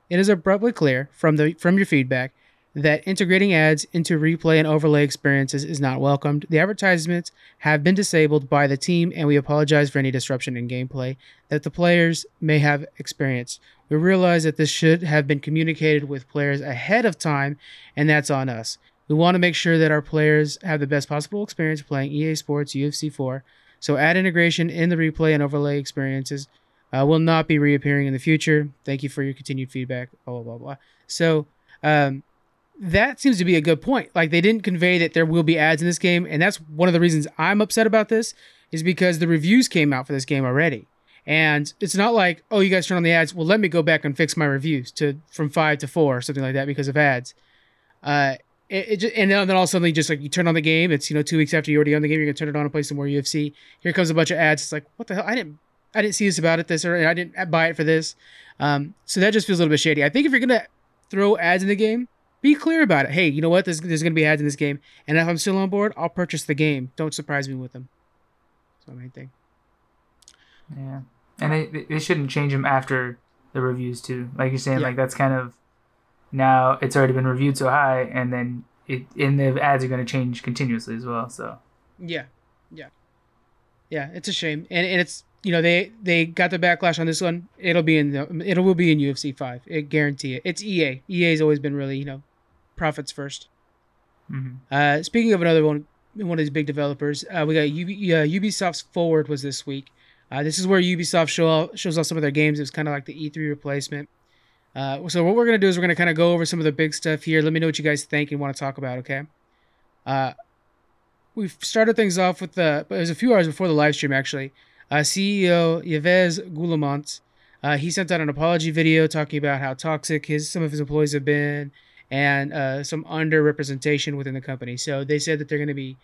It is abruptly clear from the from your feedback that integrating ads into replay and overlay experiences is not welcomed. The advertisements have been disabled by the team, and we apologize for any disruption in gameplay that the players may have experienced. We realize that this should have been communicated with players ahead of time, and that's on us. We want to make sure that our players have the best possible experience playing EA Sports UFC 4. So, ad integration in the replay and overlay experiences uh, will not be reappearing in the future. Thank you for your continued feedback. Blah blah blah blah. So, um, that seems to be a good point. Like they didn't convey that there will be ads in this game, and that's one of the reasons I'm upset about this is because the reviews came out for this game already, And it's not like, oh, you guys turn on the ads. Well, let me go back and fix my reviews to from five to four or something like that because of ads. Uh, it, it just, and then, all of a sudden, just like you turn on the game, it's you know two weeks after you already on the game, you're gonna turn it on and play some more UFC. Here comes a bunch of ads. It's like, what the hell? I didn't, I didn't see this about it. This or I didn't buy it for this. Um, so that just feels a little bit shady. I think if you're gonna throw ads in the game, be clear about it. Hey, you know what? There's, there's gonna be ads in this game, and if I'm still on board, I'll purchase the game. Don't surprise me with them. That's my main thing. Yeah, and they they- they shouldn't change them after the reviews too. Like you're saying, Yeah. like that's kind of now it's already been reviewed so high, and then it and the ads are going to change continuously as well. So Yeah, yeah, yeah. It's a shame, and, and it's you know they they got the backlash on this one. It'll be in the it will be in UFC five. It guarantee it. It's EA. EA's always been really you know profits first. mhm. Uh, speaking of another one, one of these big developers, uh, we got UB, uh, Ubisoft's Forward was this week. Uh, this is where Ubisoft show shows off some of their games. It was kind of like the E3 replacement. Uh, so what we're gonna do is we're gonna kind of go over some of the big stuff here. Let me know what you guys think and want to talk about. Okay. Uh, we've started things off with the. It was a few hours before the live stream actually. Uh, CEO Yves Guillemot, uh, he sent out an apology video talking about how toxic his some of his employees have been and uh, some underrepresentation within the company. So they said that they're to be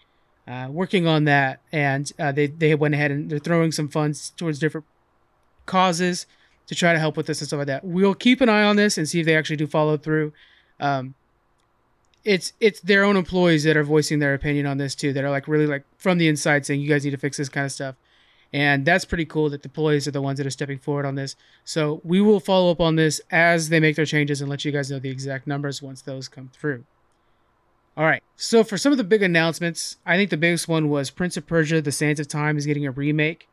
uh, working on that, and they they went ahead and they're throwing some funds towards different causes to try to help with this and stuff like that. We'll keep an eye on this and see if they actually do follow through. Um, it's it's their own employees that are voicing their opinion on this too. That are like really like from the inside saying you guys need to fix this kind of stuff. And that's pretty cool that the employees are the ones that are stepping forward on this. So we will follow up on this as they make their changes and let you guys know the exact numbers once those come through. All right. So for some of the big announcements, I think the biggest one was Prince of Persia: The Sands of Time is getting a remake.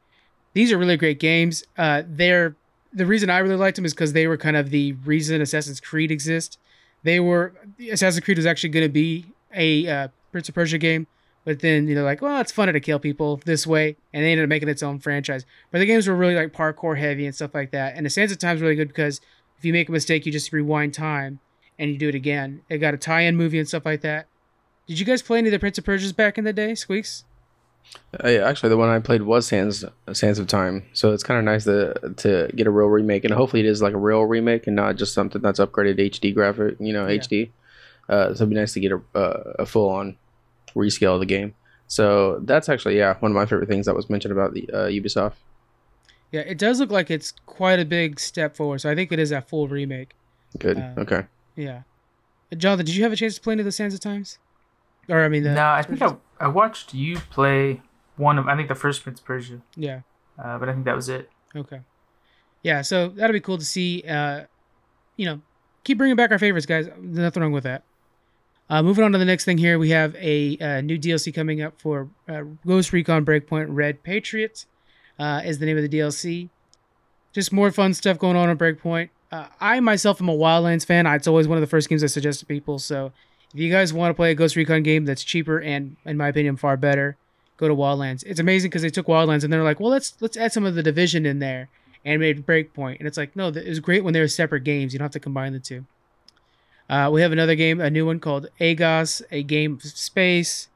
These are really great games. Uh, they're the reason I really liked them is because they were kind of the reason Assassin's Creed exists. They were Assassin's Creed was actually going to be a uh, Prince of Persia game, but then you know like well it's funner to kill people this way, and they ended up making its own franchise. But the games were really like parkour heavy and stuff like that. And the Sands of Time is really good because if you make a mistake, you just rewind time and you do it again. It got a tie-in movie and stuff like that. Did you guys play any of the Prince of Persia's back in the day, Squeaks? Uh, yeah, actually, the one I played was Sands Sands of Time, so it's kind of nice to to get a real remake, and hopefully it is like a real remake and not just something that's upgraded HD graphic, you know, Yeah. HD. Uh, so it'd be nice to get a uh, a full on rescale of the game. So that's actually yeah one of my favorite things that was mentioned about the uh, Ubisoft. Yeah, it does look like it's quite a big step forward. So I think it is a full remake. Good. Uh, okay. Yeah. Uh, Jonathan, did you have a chance to play into the Sands of Times? Or I mean, the no, I think I, I watched you play one of I think the first Prince Persia, yeah. uh, but I think that was it. Okay. Yeah, so that'll be cool to see. Uh, you know, keep bringing back our favorites, guys. There's nothing wrong with that. Uh, moving on to the next thing here, we have a uh, new DLC coming up for uh, Ghost Recon Breakpoint Red Patriot. Uh, is the name of the DLC. Just more fun stuff going on on Breakpoint. Uh, I myself am a Wildlands fan. It's always one of the first games I suggest to people. So if you guys want to play a Ghost Recon game that's cheaper and, in my opinion, far better, go to Wildlands. It's amazing because they took Wildlands and they're like, well, let's let's add some of the division in there and made Breakpoint. And it's like, no, it was great when they were separate games. You don't have to combine the two. Uh, we have another game, a new one called Agos, a game of space.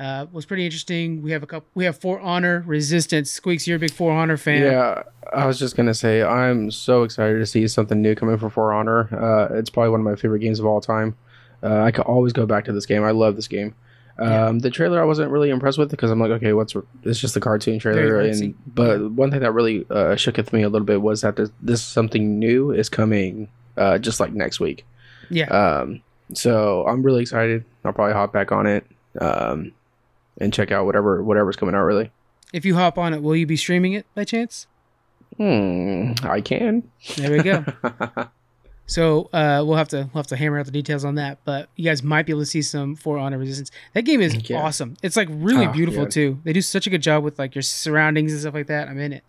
Uh, was pretty interesting. We have a couple. We have For Honor, Resistance. Squeaks, you're a big For Honor fan. Yeah, I was just gonna say I'm so excited to see something new coming For Honor. Uh, it's probably one of my favorite games of all time. Uh, I could always go back to this game. I love this game. Um, Yeah. The trailer I wasn't really impressed with because I'm like, okay, what's it's just a cartoon trailer. And but one thing that really uh, shook with me a little bit was that this, this something new is coming uh, just like next week. Yeah. Um, so I'm really excited. I'll probably hop back on it um, and check out whatever whatever's coming out. Really. If you hop on it, will you be streaming it by chance? Hmm. I can. There we go. So uh, we'll have to we'll have to hammer out the details on that, but you guys might be able to see some For Honor Resistance. That game is Yeah. awesome. It's like really Oh, beautiful yeah. too. They do such a good job with like your surroundings and stuff like that. I'm in it.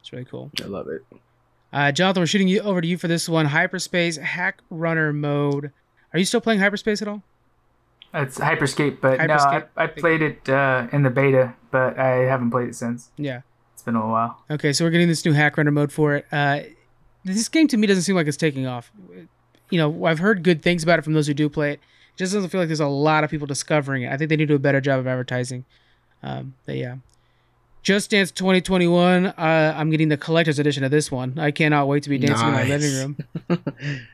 It's really cool. I love it. Uh, Jonathan, we're shooting you over to you for this one. Hyperspace Hack Runner mode. Are you still playing Hyperspace at all? It's Hyperscape, but no, I, I played it uh, in the beta, but I haven't played it since. Yeah. It's been a while. Okay, so we're getting this new Hack Runner mode for it. Uh, this game to me doesn't seem like it's taking off. You know, I've heard good things about it from those who do play it. It just doesn't feel like there's a lot of people discovering it. I think they need to do a better job of advertising. Um, but yeah. Just Dance 2021. Uh, I'm getting the collector's edition of this one. I cannot wait to be dancing in my living room.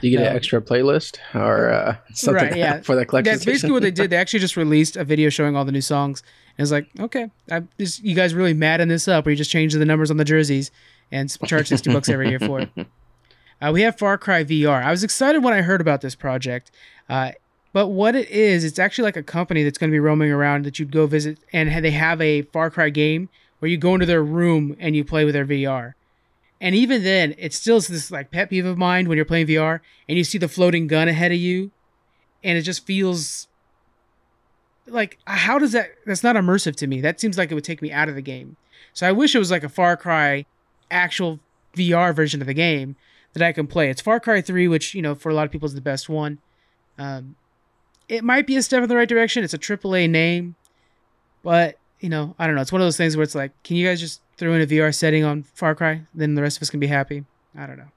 Do you get an extra playlist or uh, something Right, yeah. for that collection? That's basically what they did. They actually just released a video showing all the new songs. And it's like, okay, I, this, you guys really madding this up, or you just changed the numbers on the jerseys and charge 60 bucks every year for it. Uh, we have Far Cry VR. I was excited when I heard about this project. Uh, but what it is, it's actually like a company that's going to be roaming around that you'd go visit, and they have a Far Cry game where you go into their room and you play with their VR. And even then, it still is this like pet peeve of mine when you're playing VR and you see the floating gun ahead of you, and it just feels like how does that? That's not immersive to me. That seems like it would take me out of the game. So I wish it was like a Far Cry actual VR version of the game that I can play. It's Far Cry 3, which, you know, for a lot of people is the best one. Um, it might be a step in the right direction. It's a AAA name, but, you know, I don't know. It's one of those things where it's like, can you guys just throw in a VR setting on Far Cry? Then the rest of us can be happy. I don't know.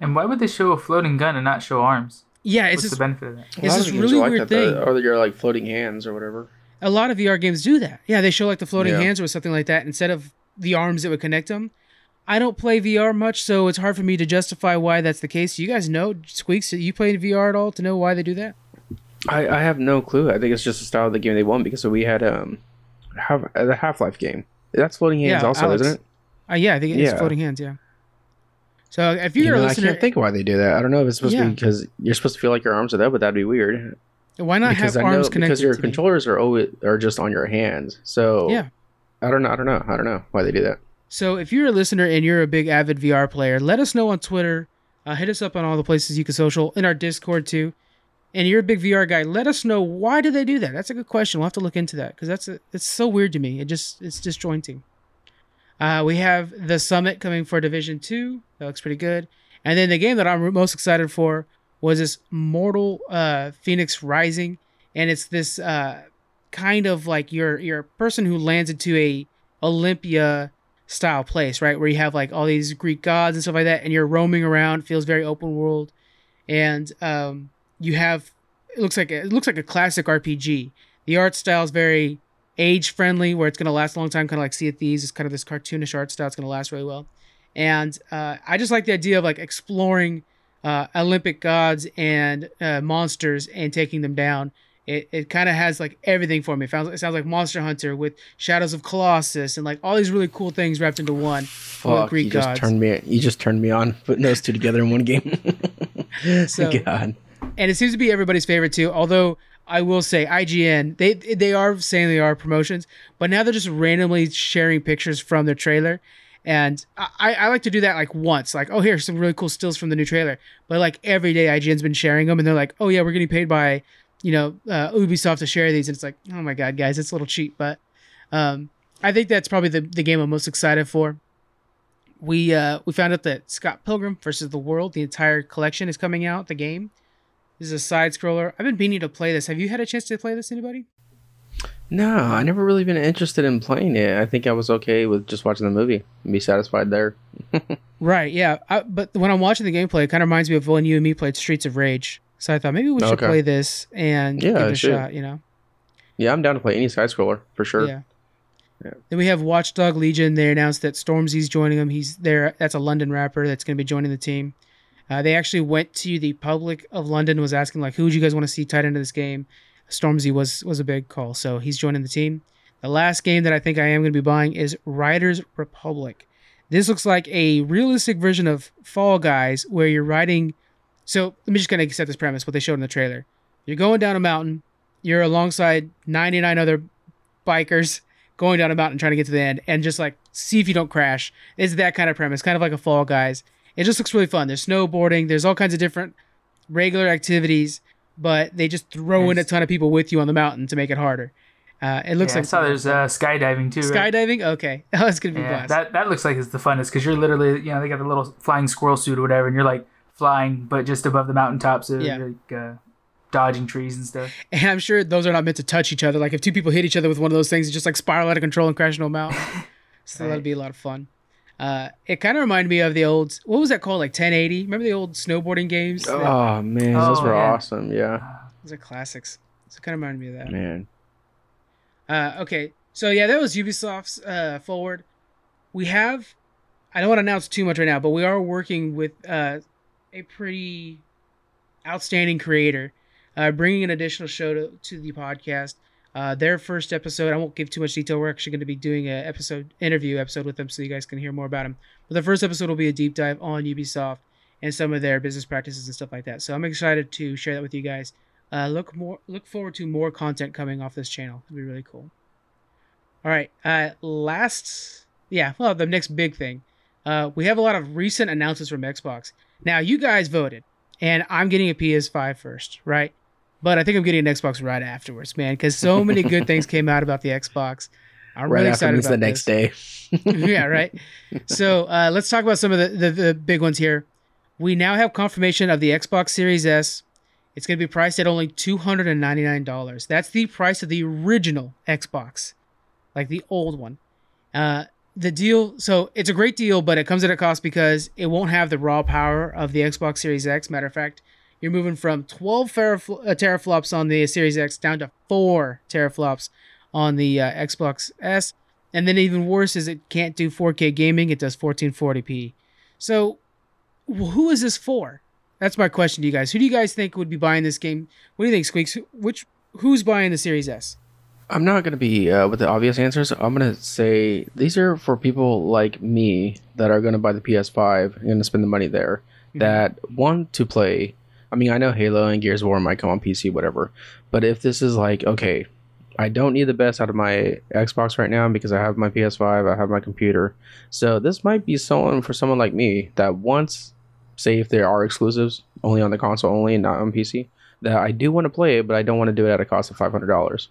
And why would they show a floating gun and not show arms? Yeah, it's What's just the benefit of that? It's this really like weird thing. or you're like floating hands or whatever. a lot of VR games do that. Yeah, they show like the floating Yeah. hands or something like that instead of the arms that would connect them. I don't play VR much, so it's hard for me to justify why that's the case. You guys know, Squeaks, you play VR at all to know why they do that? I, I have no clue. I think it's just the style of the game they want because we had um have the Half Life game. That's floating hands Yeah, also, Alex. isn't it? Uh, yeah, I think it's Yeah. floating hands. Yeah. So if You you're know, a I listener, can't think why they do that. I don't know if it's supposed to be because you're supposed to feel like your arms are there, but that'd be weird. why not because have I know arms connected? because your to me? controllers are always are just on your hands. So Yeah. I don't know. I don't know. I don't know why they do that. So if you're a listener and you're a big avid VR player, let us know on Twitter. Uh, hit us up on all the places you can social in our Discord too. And you're a big VR guy. Let us know why do they do that. That's a good question. We'll have to look into that because that's a, it's so weird to me. It just it's disjointing. Uh, we have the summit coming for Division Two. That looks pretty good. And then the game that I'm most excited for was this Mortal uh, Fenyx Rising, and it's this uh, kind of like you're you're a person who lands into a Olympia style place, right? Where you have like all these Greek gods and stuff like that, and you're roaming around. Feels very open world, and um, you have it looks like it looks like a classic RPG. The art style is very age friendly, where it's gonna last a long time, kind of like Sea of Thieves. It's kind of this cartoonish art style. It's gonna last really well, and uh, I just like the idea of like exploring uh, Olympic gods and uh, monsters and taking them down. It, it kind of has like everything for me. It sounds, it sounds like Monster Hunter with Shadows of Colossus and like all these really cool things wrapped into one. Fuck, Greek you just gods. turned me. You just turned me on putting those two together in one game. So- God, and it seems to be everybody's favorite too. Although I will say IGN, they they are saying they are promotions, but now they're just randomly sharing pictures from their trailer. And I, I like to do that like once, like oh here's some really cool stills from the new trailer. But like every day IGN's been sharing them, and they're like oh yeah we're getting paid by you know uh, Ubisoft to share these, and it's like oh my god guys it's a little cheap, but um, I think that's probably the, the game I'm most excited for. We uh, we found out that Scott Pilgrim versus the World, the entire collection is coming out. The game. This is a side scroller. I've been meaning to play this. Have you had a chance to play this? Anybody? no, I never really been interested in playing it. I think I was okay with just watching the movie and be satisfied there. Right. Yeah. I, but when I'm watching the gameplay, it kind of reminds me of when you and me played Streets of Rage. So I thought maybe we should Okay. play this and Yeah, give it a should. shot. You know. Yeah, I'm down to play any side scroller for sure. Yeah. Yeah. Then we have Watchdog Legion. They announced that Stormzy's joining them. He's there. That's a London rapper that's going to be joining the team. Uh, they actually went to the public of London, was asking like, who would you guys want to see tied into this game? Stormzy was was a big call, so he's joining the team. The last game that I think I am going to be buying is Riders Republic. This looks like a realistic version of Fall Guys, where you're riding. So let me just kind of set this premise. What they showed in the trailer: you're going down a mountain. You're alongside 99 other bikers going down a mountain trying to get to the end and just like see if you don't crash. It's that kind of premise, kind of like a Fall Guys. It just looks really fun. There's snowboarding, there's all kinds of different regular activities, but they just throw in a ton of people with you on the mountain to make it harder. Uh, it looks yeah, I like saw there's uh, skydiving too. right? skydiving. Okay, oh, that's gonna be Yeah, blast. that that looks like it's the funnest because you're literally, you know, they got the little flying squirrel suit or whatever, and you're like flying, but just above the mountaintop, so Yeah. like uh, dodging trees and stuff. and I'm sure those are not meant to touch each other. Like if two people hit each other with one of those things, it just like spiral out of control and crash into a mountain. so Right. that'd be a lot of fun. Uh, it kind of reminded me of the old what was that called like 1080? Remember the old snowboarding games? That- Oh man, those Oh, were yeah. awesome. Yeah, Those are classics. So it kind of reminded me of that. man. Uh, okay, So yeah, that was Ubisoft's uh, forward. We have, I don't want to announce too much right now, but we are working with uh, a pretty outstanding creator, uh, bringing an additional show to, to the podcast. Uh, their first episode, I won't give too much detail. We're actually going to be doing an episode interview episode with them, so you guys can hear more about them. But the first episode will be a deep dive on Ubisoft and some of their business practices and stuff like that. So I'm excited to share that with you guys. Uh, look more, look forward to more content coming off this channel. It'll be really cool. All right. Uh, last, yeah. Well, the next big thing. Uh, we have a lot of recent announcements from Xbox. Now, you guys voted, and I'm getting a PS5 first, right? But I think I'm getting an Xbox right afterwards, man, because so many good things came out about the Xbox. I'm right really excited about the next this. day. yeah, right. So uh, let's talk about some of the, the, the big ones here. We now have confirmation of the Xbox Series S. It's going to be priced at only $299. That's the price of the original Xbox, like the old one. Uh, the deal, so it's a great deal, but it comes at a cost because it won't have the raw power of the Xbox Series X. Matter of fact, you're moving from 12 terafl- uh, teraflops on the Series X down to 4 teraflops on the uh, Xbox S. And then even worse is it can't do 4K gaming, it does 1440p. So, wh- who is this for? That's my question to you guys. Who do you guys think would be buying this game? What do you think, Squeaks? Which who's buying the Series S? I'm not gonna be uh, with the obvious answers. I'm gonna say these are for people like me that are gonna buy the PS5 and gonna spend the money there. Mhm. That want to play. I mean, I know Halo and Gears of War might come on PC, whatever. But if this is like, okay, I don't need the best out of my Xbox right now because I have my PS5, I have my computer. So this might be someone for someone like me that wants, say, if there are exclusives only on the console only and not on PC, that I do want to play it, but I don't want to do it at a cost of five hundred dollars.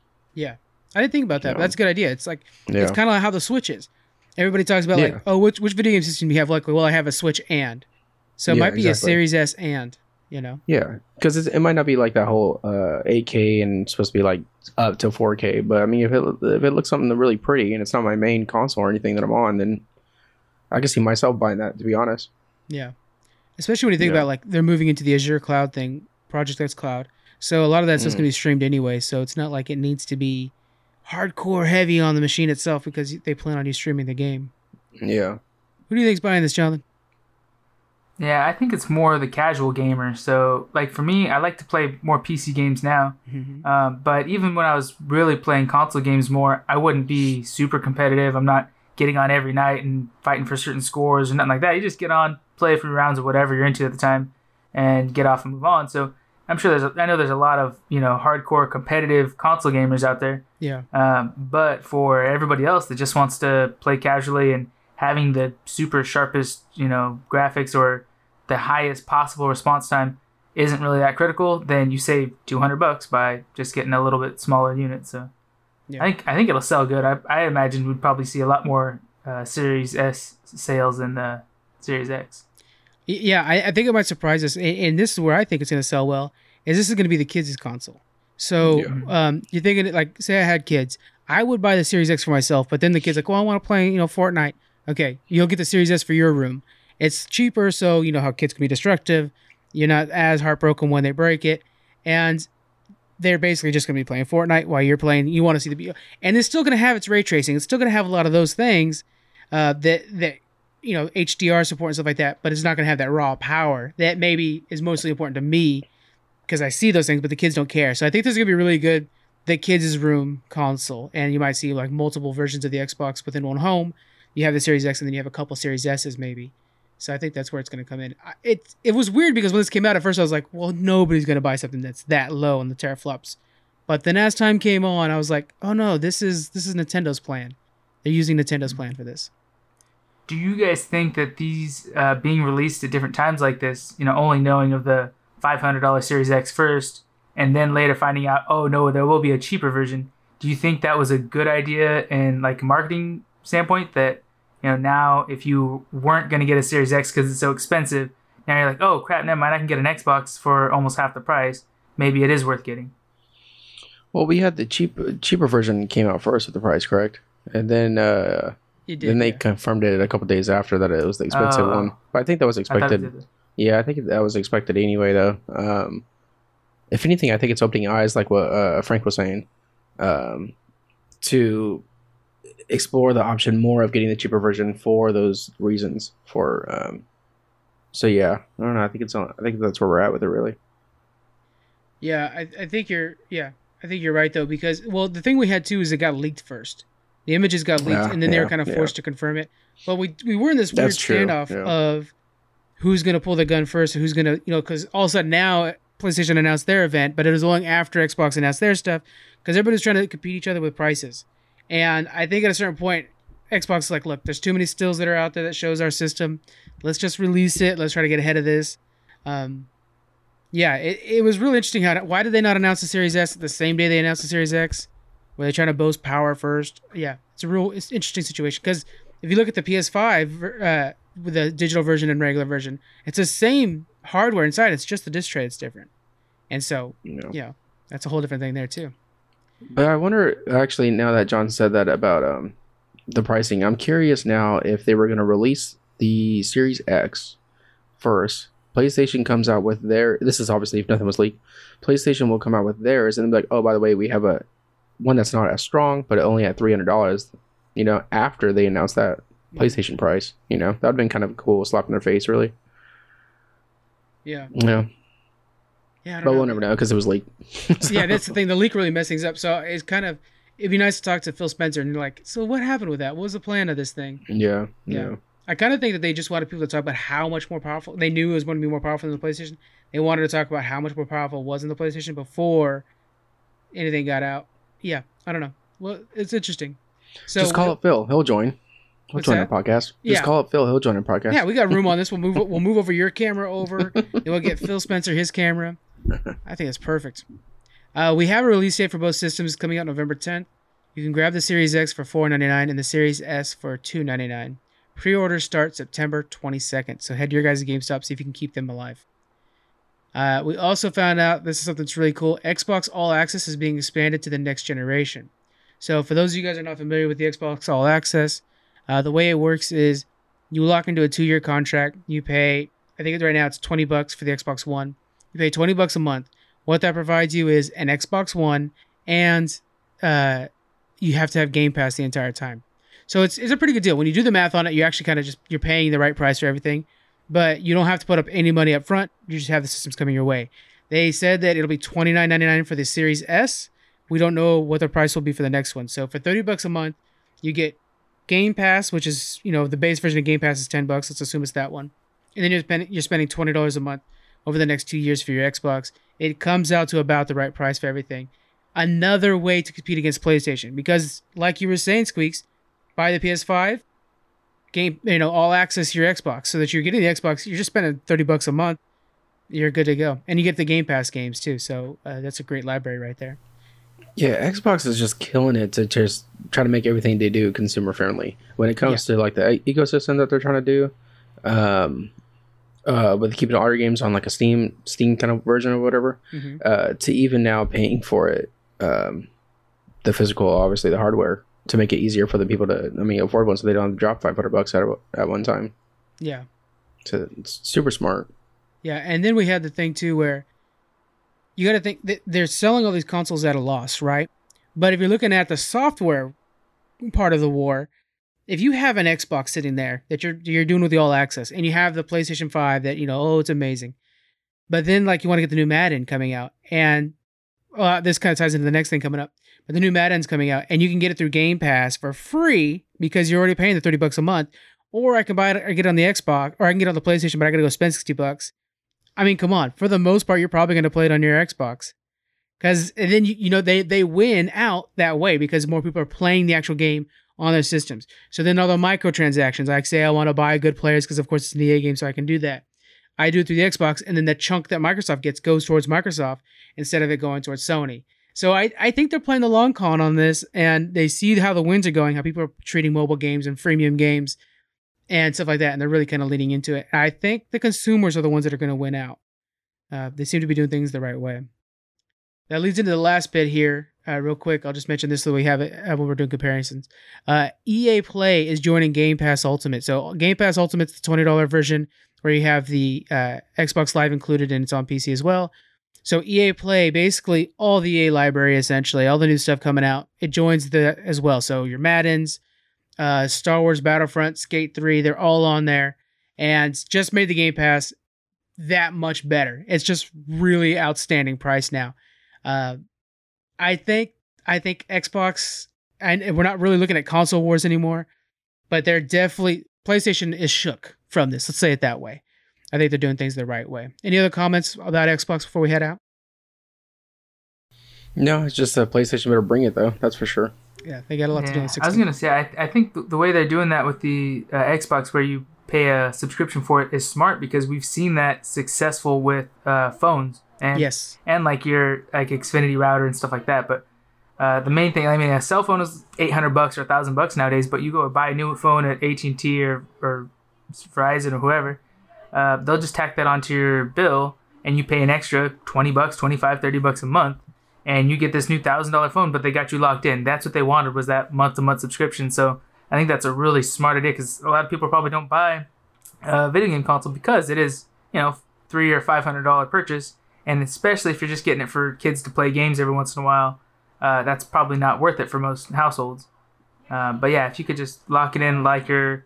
I didn't think about that. But that's a good idea. It's like Yeah. it's kind of like how the Switch is. Everybody talks about Yeah. like, oh, which which video game system do you have? Like, well, I have a Switch and. So it Yeah, might be a. Series S and, you know. Yeah, because it might not be like that whole uh, 8K and supposed to be like up to 4K. But I mean, if it if it looks something really pretty and it's not my main console or anything that I'm on, then I can see myself buying that. To be honest, Yeah. Especially when you think Yeah. about like they're moving into the Azure cloud thing, Project xCloud. So a lot of that's Mm. gonna be streamed anyway. So it's not like it needs to be hardcore heavy on the machine itself because they plan on you streaming the game. yeah, Who do you think's buying this, Jonathan? Yeah, I think it's more the casual gamer. So, like for me, I like to play more PC games now. Um, but even when I was really playing console games more, I wouldn't be super competitive. I'm not getting on every night and fighting for certain scores or nothing like that. You just get on, play a few rounds of whatever you're into at the time, and get off and move on. So I'm sure there's, a, I know there's a lot of you know hardcore competitive console gamers out there. Yeah. Um, but for everybody else that just wants to play casually and having the super sharpest, you know, graphics or the highest possible response time isn't really that critical, then you save 200 bucks by just getting a little bit smaller unit. So Yeah. I think I think it'll sell good. I, I imagine we'd probably see a lot more uh, Series S sales than the Series X. Yeah, I, I think it might surprise us, and, and this is where I think it's going to sell well. Is this is going to be the kids' console? So, Yeah. um, you're thinking like, say I had kids, I would buy the Series X for myself, but then the kids like, well, I want to play, you know, Fortnite. Okay, you'll get the Series S for your room. It's cheaper, so you know how kids can be destructive. You're not as heartbroken when they break it, and they're basically just going to be playing Fortnite while you're playing. You want to see the and it's still going to have its ray tracing. It's still going to have a lot of those things uh, that that you know HDR support and stuff like that, but it's not going to have that raw power that maybe is mostly important to me because I see those things, but the kids don't care. So I think this is going to be really good. The kids' room console, and you might see like multiple versions of the Xbox within one home. You have the Series X, and then you have a couple Series S's maybe. So I think that's where it's going to come in. It it was weird because when this came out at first, I was like, well, nobody's going to buy something that's that low on the teraflops. But then as time came on, I was like, oh no, this is this is Nintendo's plan. They're using Nintendo's mm-hmm. plan for this. Do you guys think that these uh, being released at different times like this, you know, only knowing of the $500 Series X first, and then later finding out, oh no, there will be a cheaper version. Do you think that was a good idea in like a marketing standpoint? That you know now if you weren't going to get a Series X because it's so expensive, now you're like, oh crap, never mind, I can get an Xbox for almost half the price. Maybe it is worth getting. well, we had the cheap cheaper version came out first with the price, correct? And then uh, It did. then they yeah. confirmed it a couple days after that it was the expensive Oh. one. But I think that was I thought it expected. Yeah, I think that was expected anyway, though. Um, if anything, I think it's opening eyes, like what uh, Frank was saying, um, to explore the option more of getting the cheaper version for those reasons. For um, so yeah, I don't know. I think it's on. I think that's where we're at with it, really. Yeah, I, I think you're. Yeah, I think you're right though because well, the thing we had too is it got leaked first. The images got leaked, Yeah, and then they were kind of yeah. forced to confirm it. But we we were in this weird That's standoff yeah. of who's gonna pull the gun first, who's gonna you know because all of a sudden now PlayStation announced their event, but it was long after Xbox announced their stuff because everybody's trying to compete each other with prices. And I think at a certain point, Xbox is like, look, there's too many stills that are out there that shows our system. Let's just release it. Let's try to get ahead of this. Um, yeah, it, it was really interesting how why did they not announce the Series S the same day they announced the Series X? Were they trying to boast power first? Yeah, it's a real it's interesting situation because if you look at the PS5 uh, with the digital version and regular version, it's the same hardware inside. It's just the disc tray that's different, and so You know. yeah, that's a whole different thing there too. But I wonder, actually, now that John said that about um, the pricing, I'm curious now if they were going to release the Series X first. PlayStation comes out with their. This is obviously if nothing was leaked. PlayStation will come out with theirs, and then be like, oh, by the way, we have a one that's not as strong, but only at three hundred dollars. You know, after they announced that PlayStation price, you know, that'd been kind of a cool slap in their face, really. Yeah, Yeah, yeah, I don't but know. we'll never know because it was leaked. yeah, that's the thing. The leak really messed things up. So it's kind of it'd be nice to talk to Phil Spencer and you're like, so what happened with that? What was the plan of this thing? yeah, Yeah. yeah. I kind of think that they just wanted people to talk about how much more powerful they knew it was going to be more powerful than the PlayStation. They wanted to talk about how much more powerful it was in the PlayStation before anything got out. Yeah, I don't know. Well, it's interesting. So Just call up Phil. He'll join. He'll join that? our podcast. Yeah. Just call up Phil. He'll join our podcast. Yeah, we got room on this. We'll move. We'll move over your camera over. then we'll get Phil Spencer his camera. I think it's perfect. Uh, we have a release date for both systems coming out November 10th. You can grab the Series X for $4.99 and the Series S for $2.99. Pre-orders start September 22nd, so head to your guys' to GameStop see if you can keep them alive. Uh, we also found out this is something that's really cool. Xbox All Access is being expanded to the next generation. So for those of you guys are not familiar with the Xbox All Access, uh, the way it works is you lock into a two-year contract. You pay, I think right now it's 20 bucks for the Xbox One. You pay 20 bucks a month. What that provides you is an Xbox One, and uh, you have to have Game Pass the entire time. So it's, it's a pretty good deal. When you do the math on it, you actually kind of just you're paying the right price for everything, but you don't have to put up any money up front. You just have the systems coming your way. They said that it'll be twenty nine ninety nine for the Series S. We don't know what the price will be for the next one. So for thirty bucks a month, you get Game Pass, which is you know the base version of Game Pass is ten bucks. Let's assume it's that one, and then you're spending you're spending twenty dollars a month over the next two years for your Xbox. It comes out to about the right price for everything. Another way to compete against PlayStation because, like you were saying, Squeaks, buy the PS5, game you know all access to your Xbox, so that you're getting the Xbox. You're just spending thirty bucks a month. You're good to go, and you get the Game Pass games too. So uh, that's a great library right there. Yeah, Xbox is just killing it to just try to make everything they do consumer friendly. When it comes to like the ecosystem that they're trying to do, um, uh, with keeping all your games on like a Steam Steam kind of version or whatever, hmm uh, to even now paying for it, um, the physical, obviously the hardware, to make it easier for the people to, I mean, afford one, so they don't have to drop five hundred bucks at at one time. Yeah. So it's super smart. Yeah, and then we had the thing too where you got to think that they're selling all these consoles at a loss, right? But if you're looking at the software part of the war, if you have an Xbox sitting there that you're you're doing with the all access, and you have the PlayStation Five that you know, oh, it's amazing, but then like you want to get the new Madden coming out, and uh, this kind of ties into the next thing coming up. But the new Madden's coming out, and you can get it through Game Pass for free because you're already paying the thirty bucks a month. Or I can buy it or get it on the Xbox, or I can get it on the PlayStation, but I got to go spend sixty bucks. I mean, come on. For the most part, you're probably to play it on your Xbox, because then you, you know they they win out that way because more people are playing the actual game on their systems. So then all the microtransactions, like say I want to buy good players because of course it's an EA game, so I can do that. I do it through the Xbox, and then the chunk that Microsoft gets goes towards Microsoft instead of it going towards Sony. So I, I think they're playing the long con on this, and they see how the winds are going, how people are treating mobile games and freemium games and stuff like that, and they're really kind of leaning into it. I think the consumers are the ones that are going to win out. Uh, they seem to be doing things the right way. That leads into the last bit here. Uh, real quick, I'll just mention this so we have it uh, when we're doing comparisons. Uh, EA Play is joining Game Pass Ultimate. So Game Pass Ultimate's the twenty dollar version where you have the uh, Xbox Live included and it's on PC as well. So EA Play, basically all the EA library, essentially all the new stuff coming out, it joins the as well. So your Maddens, uh, Star Wars Battlefront, Skate 3, they're all on there and just made the Game Pass that much better. It's just really outstanding price now. Uh, I think I think Xbox and we're not really looking at console wars anymore, but they're definitely PlayStation is shook from this. Let's say it that way. I think they're doing things the right way. Any other comments about Xbox before we head out? No, it's just a PlayStation better bring it though. That's for sure. Yeah, they got a lot Yeah, to do. In I was gonna say, I, I think the, the way they're doing that with the uh, Xbox, where you pay a subscription for it, is smart because we've seen that successful with uh, phones and yes, and like your like Xfinity router and stuff like that. But uh, the main thing, I mean, a cell phone is eight hundred bucks or thousand bucks nowadays. But you go buy a new phone at AT and T or or Verizon or whoever, uh, they'll just tack that onto your bill, and you pay an extra twenty bucks, 25, 30 bucks a month, and you get this new thousand dollar phone. But they got you locked in. That's what they wanted was that month to month subscription. So I think that's a really smart idea because a lot of people probably don't buy a video game console because it is you know three or five hundred dollar purchase and especially if you're just getting it for kids to play games every once in a while, uh, that's probably not worth it for most households. Uh, but yeah, if you could just lock it in like your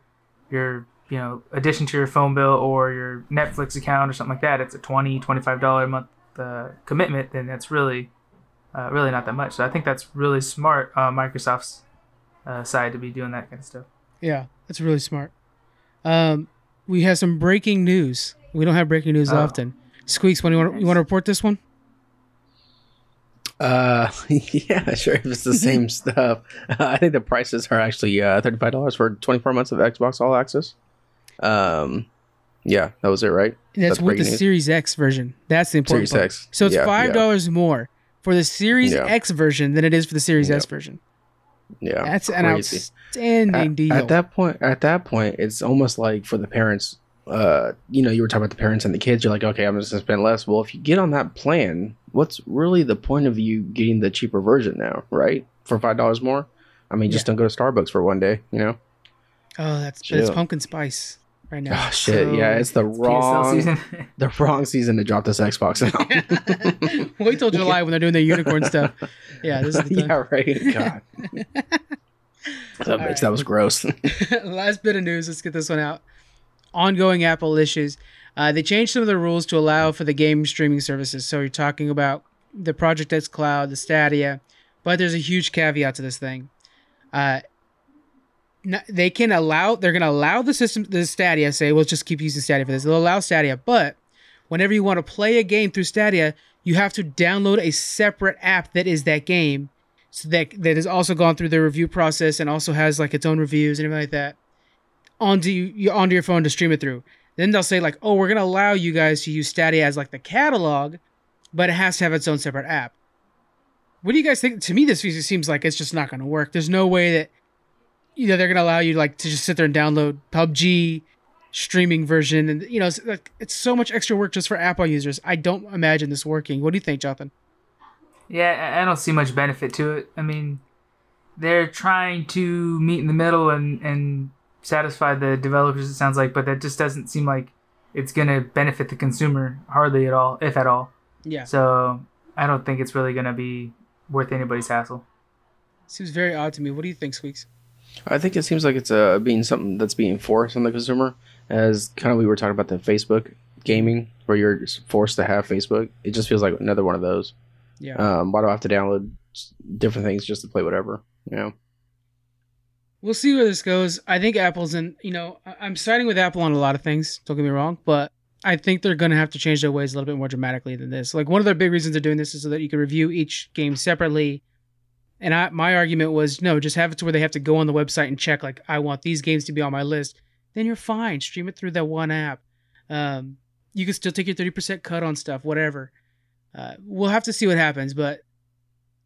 your you know addition to your phone bill or your Netflix account or something like that, it's a 20 25 dollar a month uh, commitment, then that's really uh, really not that much. So I think that's really smart uh, Microsoft's uh, side to be doing that kind of stuff. yeah, that's really smart. Um, we have some breaking news. We don't have breaking news Oh. often. Squeaks, when you want you want to report this one? Uh, yeah, sure. If it's the same stuff, I think the prices are actually uh, thirty five dollars for twenty four months of Xbox All Access. Um, yeah, that was it, right? That's, with the news. Series X version. That's the important Series part. X. So it's Yeah, five dollars more for the Series Yeah. X version than it is for the Series Yeah. S version. Yeah, That's an outstanding at, deal. at that point at that point it's almost like for the parents uh you know you were talking about the parents and the kids you're like okay i'm just gonna spend less well if you get on that plan what's really the point of you getting the cheaper version now right for five dollars more i mean just Yeah. don't go to starbucks for one day you know oh, that's it's pumpkin spice right now. oh shit yeah it's the PSL wrong season. the wrong season to drop this xbox out Wait till July when they're doing the unicorn stuff. Yeah, this is the time. yeah right god that, All bitch, that was gross Last bit of news. Let's get this one out. Ongoing Apple issues. Uh, they changed some of the rules to allow for the game streaming services. So you're talking about the Project xCloud, the Stadia, but there's a huge caveat to this thing. Uh, n- they can allow. They're going to allow the system, the Stadia. Say, we'll just keep using Stadia for this. They'll allow Stadia, but whenever you want to play a game through Stadia, you have to download a separate app that is that game so that that has also gone through the review process and also has like its own reviews and everything like that onto you onto your phone to stream it through. Then they'll say like, "Oh, we're gonna allow you guys to use Stadia as like the catalog, but it has to have its own separate app." What do you guys think? To me, this seems like it's just not gonna work. There's no way that you know they're gonna allow you like to just sit there and download PUBG streaming version, and you know it's like it's so much extra work just for Apple users. I don't imagine this working. What do you think, Jonathan? Yeah, I- I don't see much benefit to it. I mean, they're trying to meet in the middle and and satisfy the developers. It sounds like, but that just doesn't seem like it's gonna benefit the consumer hardly at all, if at all. Yeah, So I don't think it's really gonna be worth anybody's hassle. seems very odd to me. What do you think, Squeaks? I think it seems like it's uh, being something that's being forced on the consumer, as kind of we were talking about the Facebook gaming, where you're forced to have Facebook. It just feels like another one of those. Yeah. Um, why do I have to download different things just to play whatever? You know? we'll see where this goes. I think Apple's in, you know, I'm siding with Apple on a lot of things. Don't get me wrong, but I think they're going to have to change their ways a little bit more dramatically than this. Like one of their big reasons they're doing this is so that you can review each game separately. And I, my argument was no, just have it to where they have to go on the website and check like I want these games to be on my list. Then you're fine. Stream it through that one app. Um, you can still take your 30% cut on stuff, whatever. Uh, we'll have to see what happens, but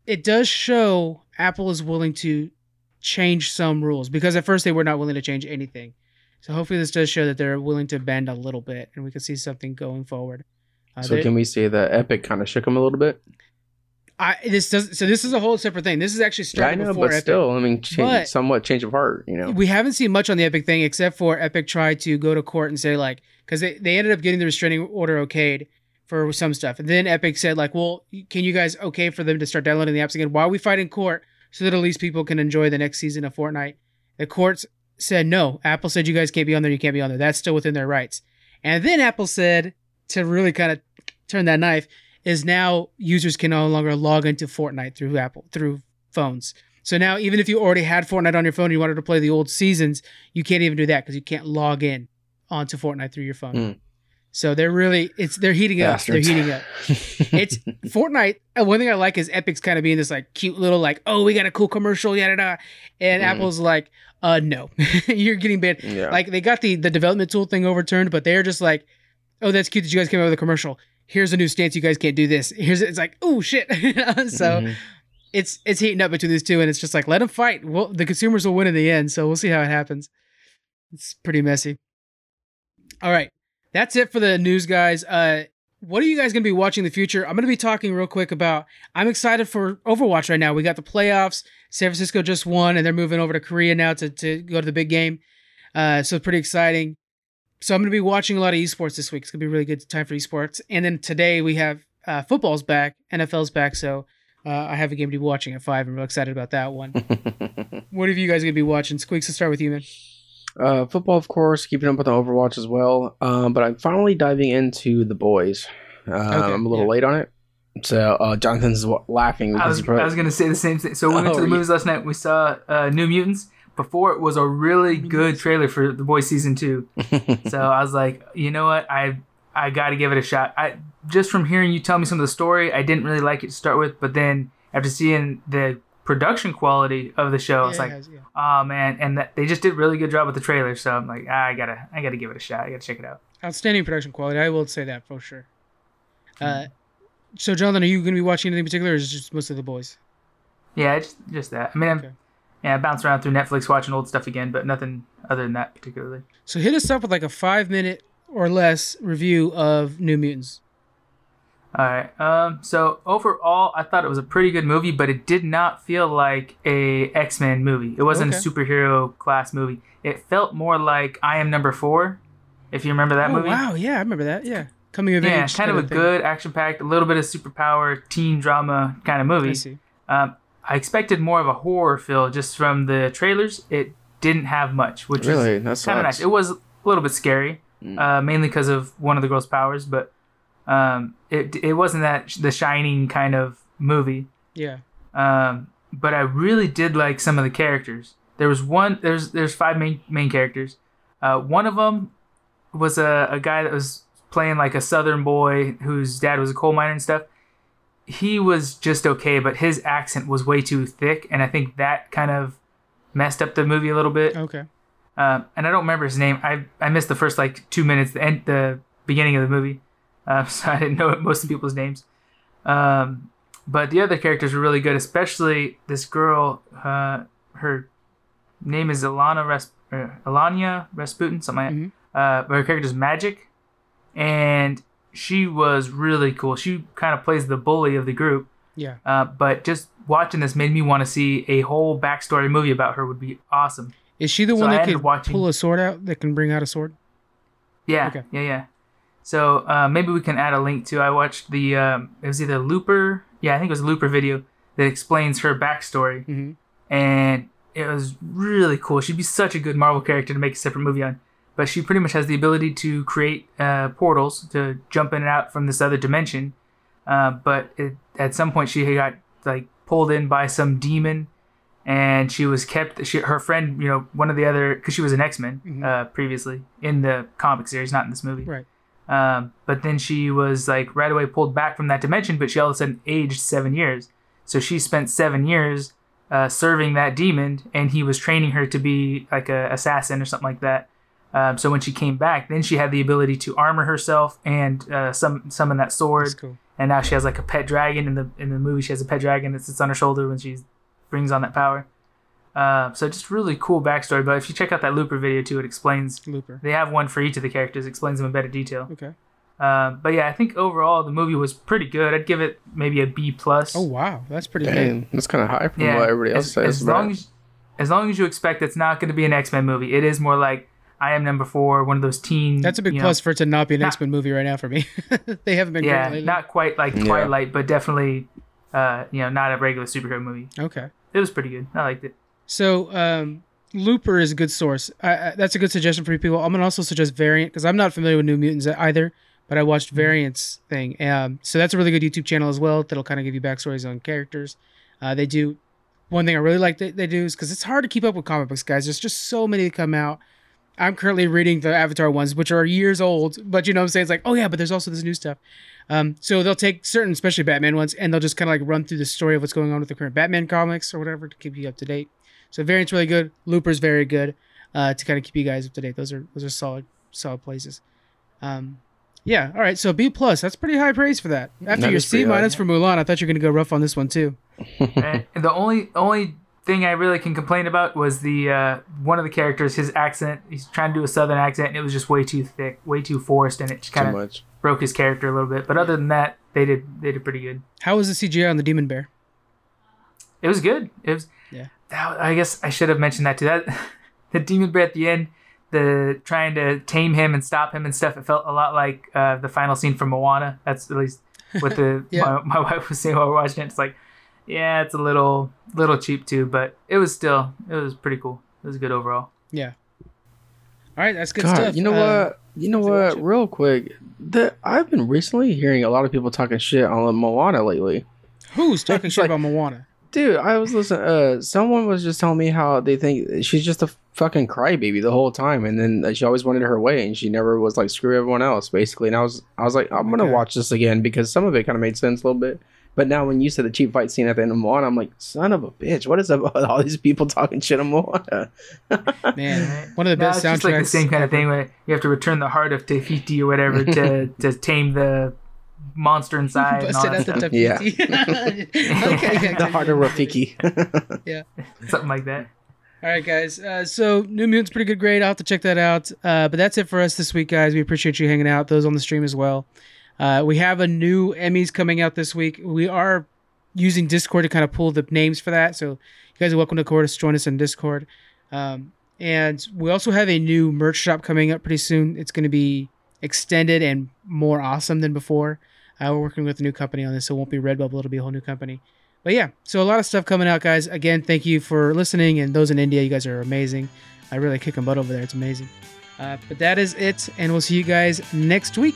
it does show Apple is willing to change some rules because at first they were not willing to change anything. So hopefully this does show that they're willing to bend a little bit and we can see something going forward. Uh, so they- can we say that Epic kind of shook them a little bit? I this doesn't. so this is a whole separate thing. This is actually Yeah, I know, before but Epic. still, I mean, change, But- somewhat change of heart. You know? We haven't seen much on the Epic thing except for Epic tried to go to court and say like because they, they ended up getting the restraining order okayed for some stuff. And then Epic said like, well, can you guys okay for them to start downloading the apps again while we fight in court so that at least people can enjoy the next season of Fortnite? The courts said no. Apple said you guys can't be on there. You can't be on there. That's still within their rights. And then Apple said to really kind of turn that knife is now users can no longer log into Fortnite through Apple through phones. So now even if you already had Fortnite on your phone and you wanted to play the old seasons, you can't even do that because you can't log in onto Fortnite through your phone. Mm. So they're really it's they're heating Bastards. up. They're heating up. It's Fortnite. uh, One thing I like is Epic's kind of being this like cute little like, oh, we got a cool commercial, yada da, and Mm. Apple's like, uh, no, you're getting banned. yeah. Like they got the the development tool thing overturned, but they're just like, oh, that's cute that you guys came out with a commercial. Here's a new stance. You guys can't do this. Here's it's like, oh shit. so Mhm. it's it's heating up between these two, and it's just like let them fight. Well, the consumers will win in the end. So we'll see how it happens. It's pretty messy. All right, that's it for the news, guys. Uh, what are you guys gonna be watching in the future? I'm gonna be talking real quick about. I'm excited for Overwatch right now. We got the playoffs. San Francisco just won, and they're moving over to Korea now to to go to the big game. Uh, so it's pretty exciting. So I'm gonna be watching a lot of esports this week. It's gonna be a really good time for esports. And then today we have uh, football's back, NFL's back. So uh, I have a game to be watching at five. I'm real excited about that one. what are you guys gonna be watching? Squeaks, let's start with you, man. Uh, football, of course, keeping up with the Overwatch as well. Um, but I'm finally diving into the boys. Uh, I'm a little yeah. late on it, so uh, Jonathan's wa- laughing I was, probably, was gonna say the same thing. So we went Oh, to the yeah. movies last night. We saw uh, New Mutants. Before it was a really good trailer for The Boys season two. So I was like, you know what, I I got to give it a shot. I just from hearing you tell me some of the story, I didn't really like it to start with, but then after seeing the production quality of the show, it's Yeah, it like, has, yeah. oh man, and that, they just did a really good job with the trailer. So I'm like, ah, I gotta I gotta give it a shot. I gotta check it out. outstanding production quality. I will say that for sure. Uh, so Jonathan, are you going to be watching anything in particular, or is it just mostly the boys? Yeah, just just that. I mean, I'm, Okay. Yeah, I bounce around through Netflix watching old stuff again, but nothing other than that particularly. So hit us up with like a five minute or less review of New Mutants. All right. Um. So overall, I thought it was a pretty good movie, but it did not feel like a X Men movie. It wasn't Okay. a superhero class movie. It felt more like I Am Number Four, if you remember that oh movie. wow, yeah, I remember that. Yeah, coming of Yeah, age. kind of a thing. good action packed, a little bit of superpower teen drama kind of movie. I see. Um, I expected more of a horror feel just from the trailers. It didn't have much, which was really that's kind of nice. It was a little bit scary, Mm. uh, mainly because of one of the girls' powers, but um, it it wasn't that sh- the Shining kind of movie. Yeah. Um, but I really did like some of the characters. There was one. There's there's five main main characters. Uh, one of them was a, a guy that was playing like a southern boy whose dad was a coal miner and stuff. He was just okay, but his accent was way too thick, and I think that kind of messed up the movie a little bit. Okay. Um, and I don't remember his name. I I missed the first like two minutes, the end, the beginning of the movie, uh, so I didn't know most of people's names. Um, but the other characters were really good, especially this girl. Uh, her name is Ilana Ras- uh, Ilania Rasputin, something like that. Mhm. Uh, but her character's Magik, and she was really cool. She kind of plays the bully of the group. Yeah. Uh, but just watching this made me want to see a whole backstory movie about her. Would be awesome. Is she the So one that can watching- pull a sword out? That can bring out a sword? Yeah, Okay. yeah, yeah. So uh, maybe we can add a link to. I watched the um, it was either Looper, yeah, I think it was a Looper video that explains her backstory, Mm-hmm. and it was really cool. She'd be such a good Marvel character to make a separate movie on. But she pretty much has the ability to create uh, portals to jump in and out from this other dimension. Uh, but it, at some point, she got like pulled in by some demon, and she was kept. She, her friend, you know, one of the other, because she was an X Men Mhm. uh, previously in the comic series, not in this movie. Right. Um, but then she was like right away pulled back from that dimension, but she all of a sudden aged seven years. So she spent seven years uh, serving that demon, and he was training her to be like a assassin or something like that. Um, so when she came back, then she had the ability to armor herself and uh, some summon that sword. That's cool. And now she has like a pet dragon in the in the movie. She has a pet dragon that sits on her shoulder when she brings on that power. Uh, so just really cool backstory. But if you check out that Looper video too, it explains. Looper. They have one for each of the characters, explains them in better detail. Okay. Um, but yeah, I think overall the movie was pretty good. I'd give it maybe a B plus. Oh wow, that's pretty good. That's kind of high from yeah. what everybody else as, says. as about long as as long as you expect it's not going to be an X Men movie, it is more like I am number four, one of those teen. That's a big you know, plus for it to not be an X Men movie right now for me. they haven't been yeah, great lately. not quite like Yeah. Twilight, but definitely, uh, you know, not a regular superhero movie. okay. It was pretty good. I liked it. So, um, Looper is a good source. I, I, that's a good suggestion for people. I'm gonna also suggest Variant because I'm not familiar with New Mutants either, but I watched Variant's thing. Um, so that's a really good YouTube channel as well. That'll kind of give you backstories on characters. Uh, they do one thing I really like that they do is because it's hard to keep up with comic books, guys. There's just so many that come out. I'm currently reading the Avatar ones, which are years old, but you know what I'm saying? It's like, oh yeah, but there's also this new stuff. Um, so they'll take certain, especially Batman ones, and they'll just kind of like run through the story of what's going on with the current Batman comics or whatever to keep you up to date. So Variant's really good. Looper's very good uh, to kind of keep you guys up to date. Those are those are solid solid places. Um, yeah. All right. So B plus. That's pretty high praise for that. After That your is pretty C high. minus for Mulan, I thought you were gonna go rough on this one too. and the only only thing I really can complain about was the uh, one of the characters, his accent. He's trying to do a southern accent, and it was just way too thick, way too forced, and it kind of broke his character a little bit. But other than that, they did they did pretty good. How was the CGI on the Demon Bear? It was good. It was. Yeah. That, I guess I should have mentioned that too. That the demon bear at the end, the trying to tame him and stop him and stuff. It felt a lot like uh, the final scene from Moana. That's at least what the Yeah. my, my wife was saying while we're watching it. It's like, yeah, it's a little little cheap too, but it was still it was pretty cool. It was good overall. Yeah. All right, that's good God, stuff. you know Uh, what? You know have to watch what? Real quick, the I've been recently hearing a lot of people talking shit on Moana lately. Who's talking shit like- about Moana? Dude, I was listening. Uh, someone was just telling me how they think she's just a fucking crybaby the whole time, and then she always wanted her way, and she never was like screw everyone else, basically. And I was, I was like, I'm gonna Okay. watch this again because some of it kind of made sense a little bit. But now when you said the cheap fight scene at the end of Moana, I'm like, son of a bitch, what is up with all these people talking shit on Moana? Man, one of the No, best it's just like the soundtracks same kind of thing where you have to return the heart of Te Fiti or whatever to to tame the monster inside. and all Busted that out the stuff. Yeah. Okay, the heart of Rafiki. Yeah. Something like that. All right, guys. Uh, so New Mutants pretty good grade. I'll have to check that out. Uh, but that's it for us this week, guys. We appreciate you hanging out. Those on the stream as well. Uh, we have a new Emmys coming out this week. We are using Discord to kind of pull the names for that. So you guys are welcome to. Join us in Discord. Um, and we also have a new merch shop coming up pretty soon. It's going to be extended and more awesome than before. Uh, we're working with a new company on this, so it won't be Redbubble. It'll be a whole new company. But yeah, so a lot of stuff coming out, guys. Again, thank you for listening. And those in India, you guys are amazing. I really kick them butt over there. It's amazing. Uh, but that is it, and we'll see you guys next week.